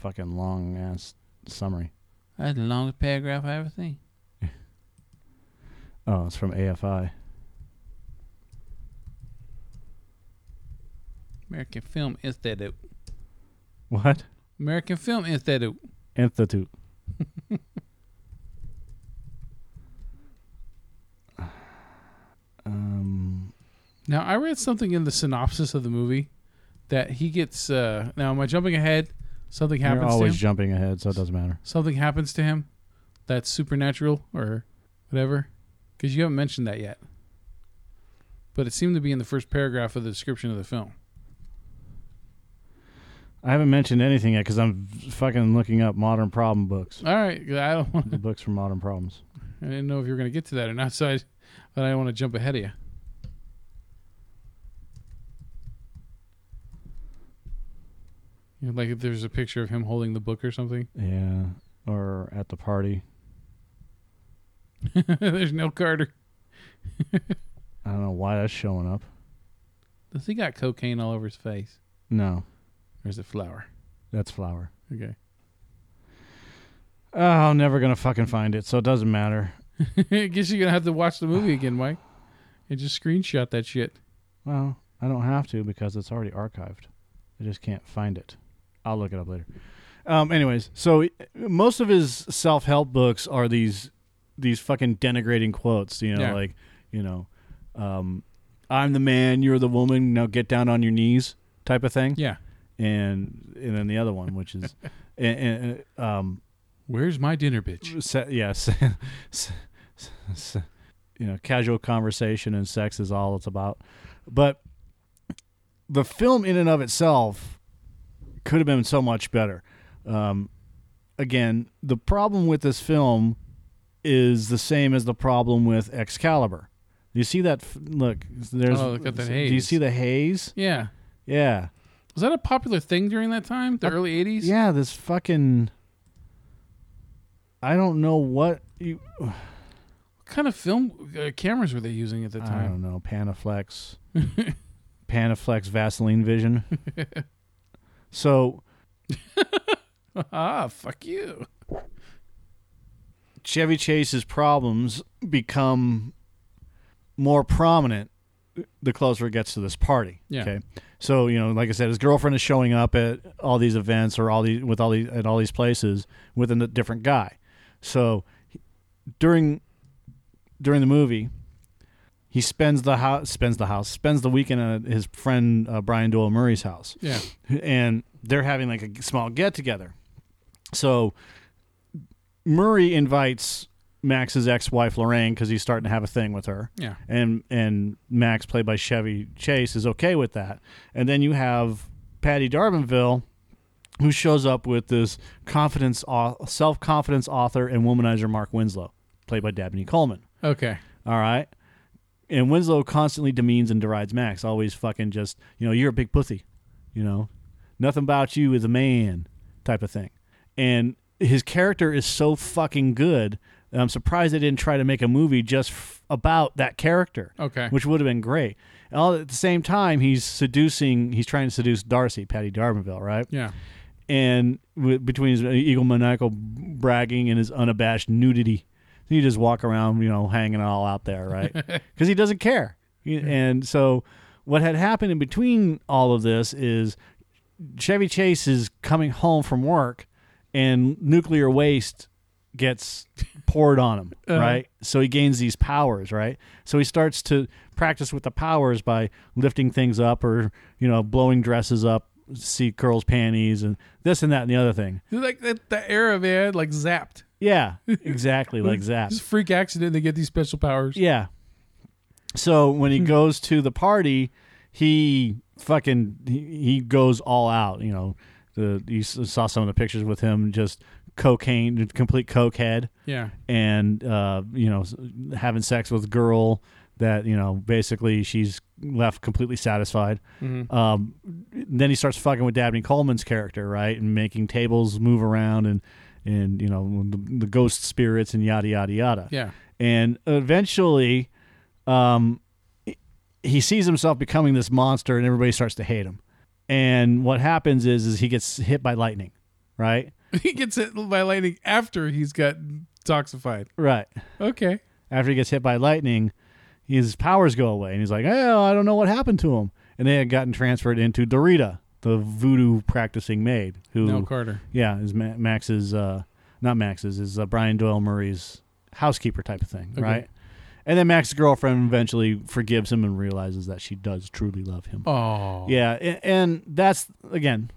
fucking long ass summary. That's the longest paragraph I ever seen. <laughs> Oh, it's from AFI. American Film Institute. What? American Film Institute. Institute. <laughs> um, Now I read something in the synopsis of the movie that he gets. Uh, now am I jumping ahead? Something you're happens to always him. jumping ahead, so it doesn't matter. something happens to him that's supernatural or whatever. Because you haven't mentioned that yet. But it seemed to be in the first paragraph of the description of the film. I haven't mentioned anything yet because I'm fucking looking up modern problem books. All right, I don't. Want, <laughs> the books from modern problems. I didn't know if you were going to get to that or not, so I, but I don't want to jump ahead of you. You know, like if there's a picture of him holding the book or something. <laughs> Yeah, or at the party. there's no Carter. I don't know why that's showing up. Does he got cocaine all over his face, No, or is it flour? that's flour. Okay. Oh, I'm never gonna fucking find it, so it doesn't matter. <laughs> I guess you're gonna have to watch the movie again, Mike, and just screenshot that shit. Well, I don't have to because it's already archived. I just can't find it. I'll look it up later. Um, anyways, so uh, most of his self-help books are these these fucking denigrating quotes. You know, Yeah. like you know, um, "I'm the man, you're the woman. Now get down on your knees," type of thing. Yeah. And and then the other one, which is, and, <laughs> and, um, Where's my dinner, bitch? se- <laughs> se- you know, casual conversation and sex is all it's about. But the film, in and of itself, could have been so much better. Um, again, the problem with this film is the same as the problem with Excalibur. Do you see that? f- Look, there's. Oh, look at the Do you haze. see the haze? Yeah. Yeah, Was that a popular thing during that time, the early '80s? yeah. This fucking. I don't know what you. What kind of film uh, cameras were they using at the time? I don't know. Panaflex. <laughs> Panaflex Vaseline Vision. <laughs> so <laughs> ah, fuck you. Chevy Chase's problems become more prominent the closer it gets to this party. Yeah. Okay. So you know, like I said, his girlfriend is showing up at all these events or all these with all these at all these places with a different guy. So during during the movie, he spends the house spends the house spends the weekend at his friend uh, Brian Doyle Murray's house Yeah. and they're having like a small get together. So Murray invites Max's ex-wife Lorraine because he's starting to have a thing with her. Yeah. and and Max, played by Chevy Chase, is okay with that. And then you have Patti D'Arbanville, who shows up with this confidence, self-confidence author and womanizer Mark Winslow, played by Dabney Coleman. Okay. All right. And Winslow constantly demeans and derides Max, always fucking just, you know, you're a big pussy, you know, nothing about you is a man type of thing. And his character is so fucking good. that I'm surprised they didn't try to make a movie just f- about that character, Okay. which would have been great. And all at the same time, he's seducing, he's trying to seduce Darcy, Patti D'Arbanville, right? Yeah. and w- between his egomaniacal bragging and his unabashed nudity, he just walk around, you know, hanging it all out there, right? <laughs> Because he doesn't care. He- And so, what had happened in between all of this is Chevy Chase is coming home from work, and nuclear waste gets poured on him, uh-huh. right? So he gains these powers, right? So he starts to practice with the powers by lifting things up or, you know, blowing dresses up, see girls' panties and this and that and the other thing. Like that, the era, man, like zapped. Yeah, exactly like <laughs> that. Just freak accident. They get these special powers. Yeah. So when he goes to the party, he fucking he, he goes all out. You know, the you s- saw some of the pictures with him just cocaine, complete coke head, Yeah. and uh, you know, s- having sex with a girl that you know basically she's left completely satisfied. Um, then he starts fucking with Dabney Coleman's character, right, and making tables move around and and you know the, the ghost spirits and yada yada yada Yeah. and eventually um, he sees himself becoming this monster and everybody starts to hate him and what happens is is he gets hit by lightning right <laughs> He gets hit by lightning after he's got toxified. right Okay. after he gets hit by lightning his powers go away and he's like oh i don't know what happened to him and they had gotten transferred into dorita the voodoo practicing maid who Nell Carter. yeah is Ma- max's uh not max's is uh, brian doyle murray's housekeeper type of thing Okay. right and then max's girlfriend eventually forgives him and realizes that she does truly love him Oh. yeah and, and that's again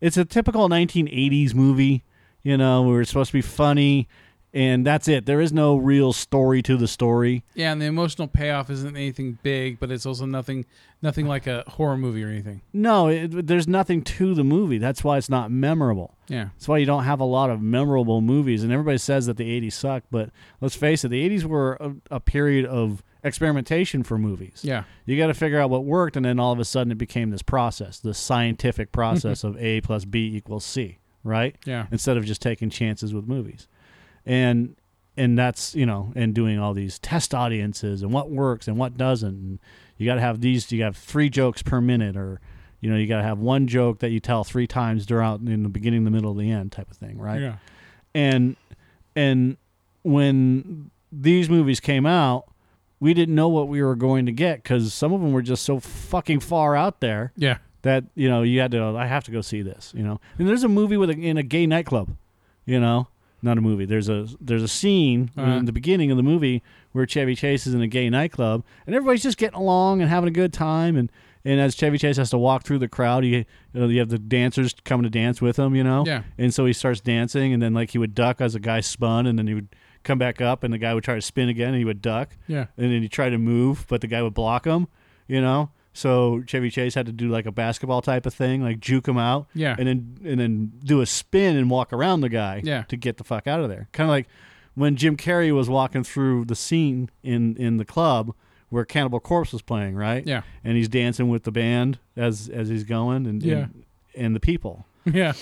it's a typical 1980s movie you know where it's supposed to be funny and that's it there is no real story to the story Yeah, and the emotional payoff isn't anything big, but it's also nothing, nothing like a horror movie or anything. no it, there's nothing to the movie that's why it's not memorable Yeah. That's why you don't have a lot of memorable movies. And everybody says that the 80s suck, but let's face it, the 80s were a, a period of experimentation for movies. Yeah. You got to figure out what worked, and then all of a sudden it became this process, this scientific process <laughs> of A plus B equals C, right? Yeah. Instead of just taking chances with movies. And and that's, you know, and doing all these test audiences and what works and what doesn't. And you got to have these, you have three jokes per minute or you know, you got to have one joke that you tell three times throughout in the beginning, the middle, the end type of thing, right? Yeah. and and when these movies came out we didn't know what we were going to get because some of them were just so fucking far out there Yeah. that you know you had to i have to go see this you know and there's a movie with a, in a gay nightclub you know not a movie there's a there's a scene Uh-huh. in the beginning of the movie where chevy chase is in a gay nightclub and everybody's just getting along and having a good time and and as Chevy Chase has to walk through the crowd, you, you know you have the dancers coming to dance with him, you know. Yeah. And so he starts dancing, and then like he would duck as a guy spun, and then he would come back up, and the guy would try to spin again, and he would duck, Yeah. and then he tried to move, but the guy would block him, you know. So Chevy Chase had to do like a basketball type of thing, like juke him out, Yeah. and then and then do a spin and walk around the guy, Yeah. to get the fuck out of there. Kind of like when Jim Carrey was walking through the scene in in the club where Cannibal Corpse was playing, right? Yeah. And he's dancing with the band as as he's going, and Yeah. and, and the people. <laughs> Yeah.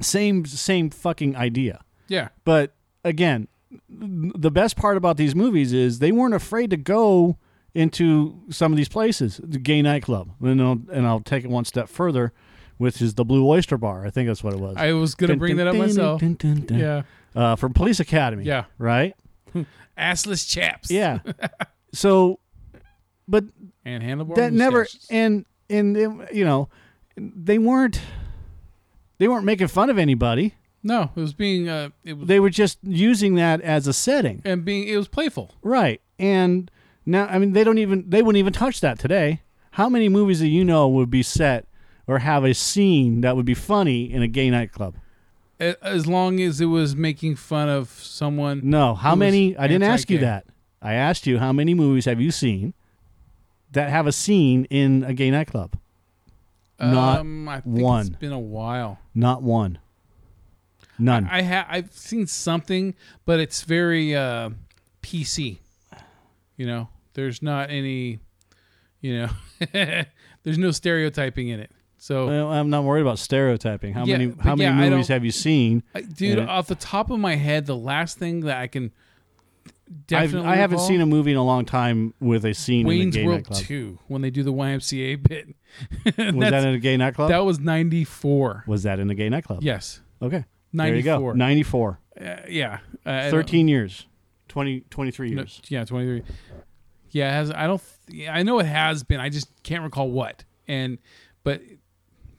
Same same fucking idea. Yeah. But again, the best part about these movies is they weren't afraid to go into some of these places, the gay nightclub, and I'll, and I'll take it one step further, which is the Blue Oyster Bar. I think that's what it was. I was gonna bring that up myself. Yeah. Uh, from Police Academy. Yeah. Right. <laughs> Assless chaps. Yeah. <laughs> so, but And handlebar. that never and and it- you know they weren't they weren't making fun of anybody. No, it was being. Uh, it was They were just using that as a setting. and being. It was playful. Right. And now, I mean, they don't even, they wouldn't even touch that today. How many movies that you know would be set or have a scene that would be funny in a gay nightclub? As long as it was making fun of someone. No, how many? I didn't ask you that. I asked you how many movies have you seen that have a scene in a gay nightclub? Not um, I think It's one. been a while. Not one. None. I ha- I've seen something, but it's very uh, PC. You know, there's not any. You know, <laughs> there's no stereotyping in it. So, well, I'm not worried about stereotyping. How Yeah, many? How many yeah, I movies have you seen? I, dude, off the top of my head, the last thing that I can I've, definitely I haven't recall- seen a movie in a long time with a scene Wayne's in a gay World nightclub. 2 when they do the YMCA <laughs> bit. Was that in a gay nightclub? that was 94. was that in a gay nightclub? Yes. Okay. There you 94. go. 94. Uh, yeah. Uh, 13 years. 20, 23 no, years. yeah, 23. Yeah, it has I don't th- yeah, I know it has been. I just can't recall what. And but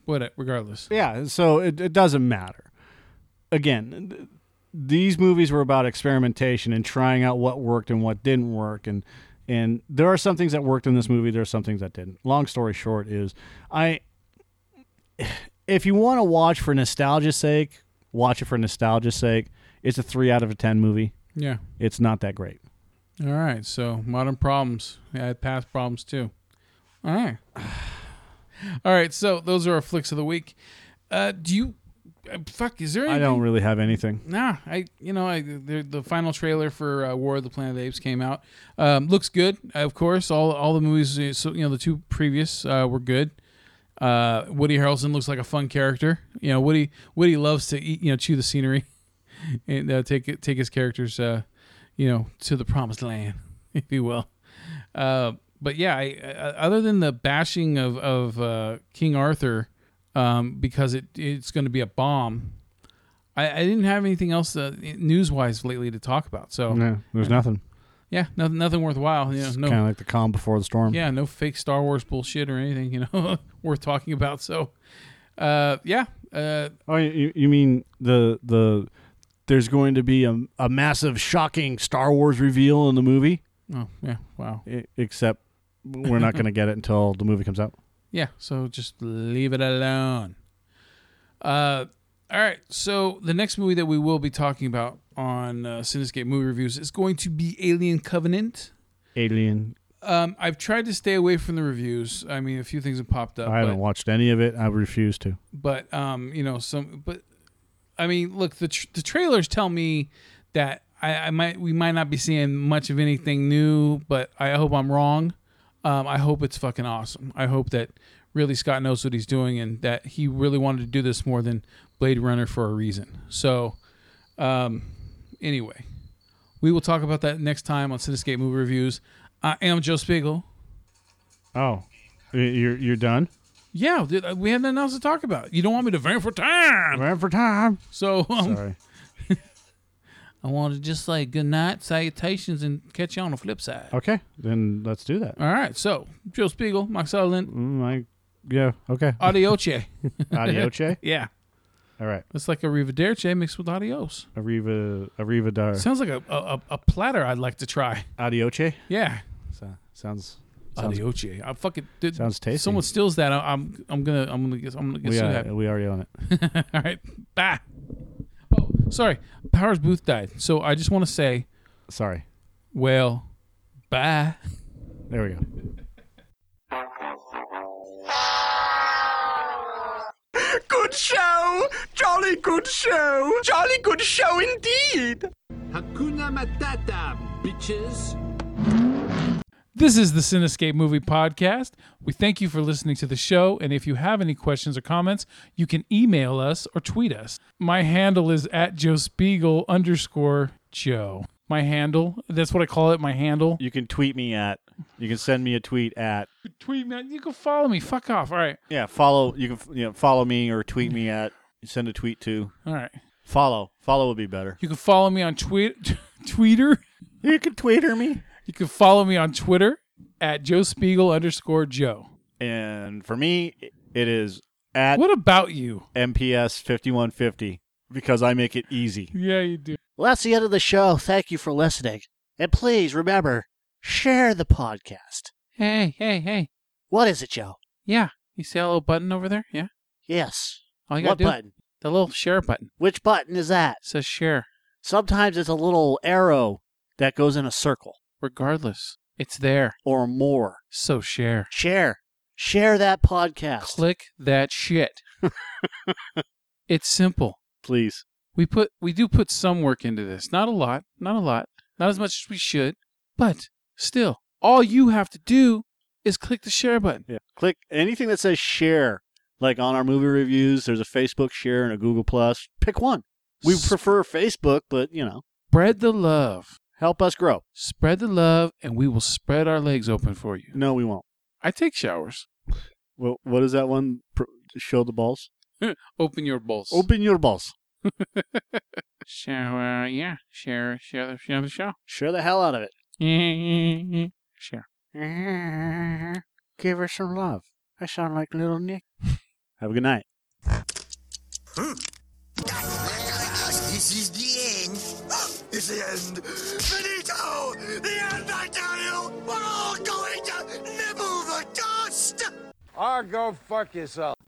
what regardless. Yeah, so it, it doesn't matter. Again, th- these movies were about experimentation and trying out what worked and what didn't work and and there are some things that worked in this movie, there are some things that didn't. Long story short is I <sighs> if you want to watch for nostalgia's sake, watch it for nostalgia's sake. It's a 3 out of a 10 movie. Yeah. It's not that great. All right. So modern problems. Yeah, I had past problems too. All right. <sighs> All right. So those are our flicks of the week. Uh, do you? Uh, fuck. Is there? I don't really have anything. Nah. I. You know. I. The, the final trailer for uh, War of the Planet of the Apes came out. Um, looks good. Of course. All all the movies. uh, So you know the two previous uh, were good. Uh, Woody Harrelson looks like a fun character. You know, Woody Woody loves to eat. You know, chew the scenery, and uh, take take his characters. Uh, you know, to the promised land, <laughs> if you will. Uh, but yeah, I, I, other than the bashing of of uh, King Arthur, um, because it it's going to be a bomb, I, I didn't have anything else uh, news wise lately to talk about. So No, there's nothing. yeah, nothing nothing worthwhile. You know, no, kind of like the calm before the storm. yeah, no fake Star Wars bullshit or anything. You know, <laughs> worth talking about. So, uh, yeah, uh, Oh, you, you mean the the there's going to be a, a massive, shocking Star Wars reveal in the movie? oh yeah, wow, I, except we're not going to get it until the movie comes out. <laughs> yeah. So just leave it alone. Uh, all right. So the next movie that we will be talking about on uh, Cinescape movie reviews is going to be Alien Covenant. Alien. Um, I've tried to stay away from the reviews. I mean, a few things have popped up. I haven't but- watched any of it. I refuse to. but um, you know, some, but I mean, look, the tr- the trailers tell me that I, I might we might not be seeing much of anything new, but I hope I'm wrong. Um, I hope it's fucking awesome. I hope that Ridley Scott knows what he's doing and that he really wanted to do this more than Blade Runner for a reason. So, um, anyway, we will talk about that next time on Cinescape Movie Reviews. I am Joe Spiegel. Oh, you're you're done. Yeah, we had nothing else to talk about. You don't want me to vamp for time. Ran for time. So um, Sorry. <laughs> I wanted to just say good night, salutations, and catch you on the flip side. Okay, then let's do that. All right. So, Joe Spiegel, Mike Sutherland, Mm, I, yeah. Okay. adioche. <laughs> Adioche. <laughs> yeah. All right. It's like a Rivederci mixed with adios. Arriva. Arriva dar. Sounds like a, a, a platter I'd like to try. Adioche. Yeah. So, sounds. Sounds, Adioche. I fucking dude, sounds tasty. Someone steals that. I, I'm I'm gonna I'm gonna get I'm gonna get we so are, happy. we already own it. <laughs> All right. Bye. Oh, sorry. Powers Boothe died. So I just want to say, Sorry. well, bye. There we go. Good show! Jolly good show! Jolly good show indeed! Hakuna Matata, bitches. This is the Cinescape Movie Podcast. We thank you for listening to the show, and if you have any questions or comments, you can email us or tweet us. My handle is at Joe Spiegel underscore Joe. My handle, that's what I call it, my handle. You can tweet me at. You can send me a tweet at. Tweet me, you can follow me. Fuck off. All right. Yeah, follow. You can you know follow me or tweet me at. Send a tweet to. All right. Follow. Follow would be better. You can follow me on tweet, <laughs> Tweeter. You can tweeter me. You can follow me on Twitter at Joe Spiegel underscore Joe. And for me, it is at What about you? MPS fifty one fifty because I make it easy. Yeah, you do. Well, that's the end of the show. Thank you for listening. And please remember, share the podcast. Hey, hey, hey. What is it, Joe? Yeah. You see that little button over there? Yeah. Yes. All you gotta what do. button? The little share button Which button is that? says share. Sometimes it's a little arrow that goes in a circle Regardless, it's there. or more. So share. Share. Share that podcast. Click that shit. <laughs> it's simple. Please. We put we do put some work into this. Not a lot, not a lot, not as much as we should, but still, all you have to do is click the share button. Yeah. Click anything that says share. Like on our movie reviews, there's a Facebook share and a Google Plus. Pick one. We prefer Facebook, but you know, Spread the love. Help us grow. Spread the love, and we will spread our legs open for you. No, we won't. I take showers. Well, what is that one? Pr- Show the balls. <laughs> Open your balls. Open your balls. <laughs> Share, uh, yeah, share, share the, share the show. Share the hell out of it. <laughs> Share. Give her some love. I sound like little Nick. Have a good night. This is the end. The end. Finito! The end, I tell you! We're all going to nibble the dust! Or go fuck yourself.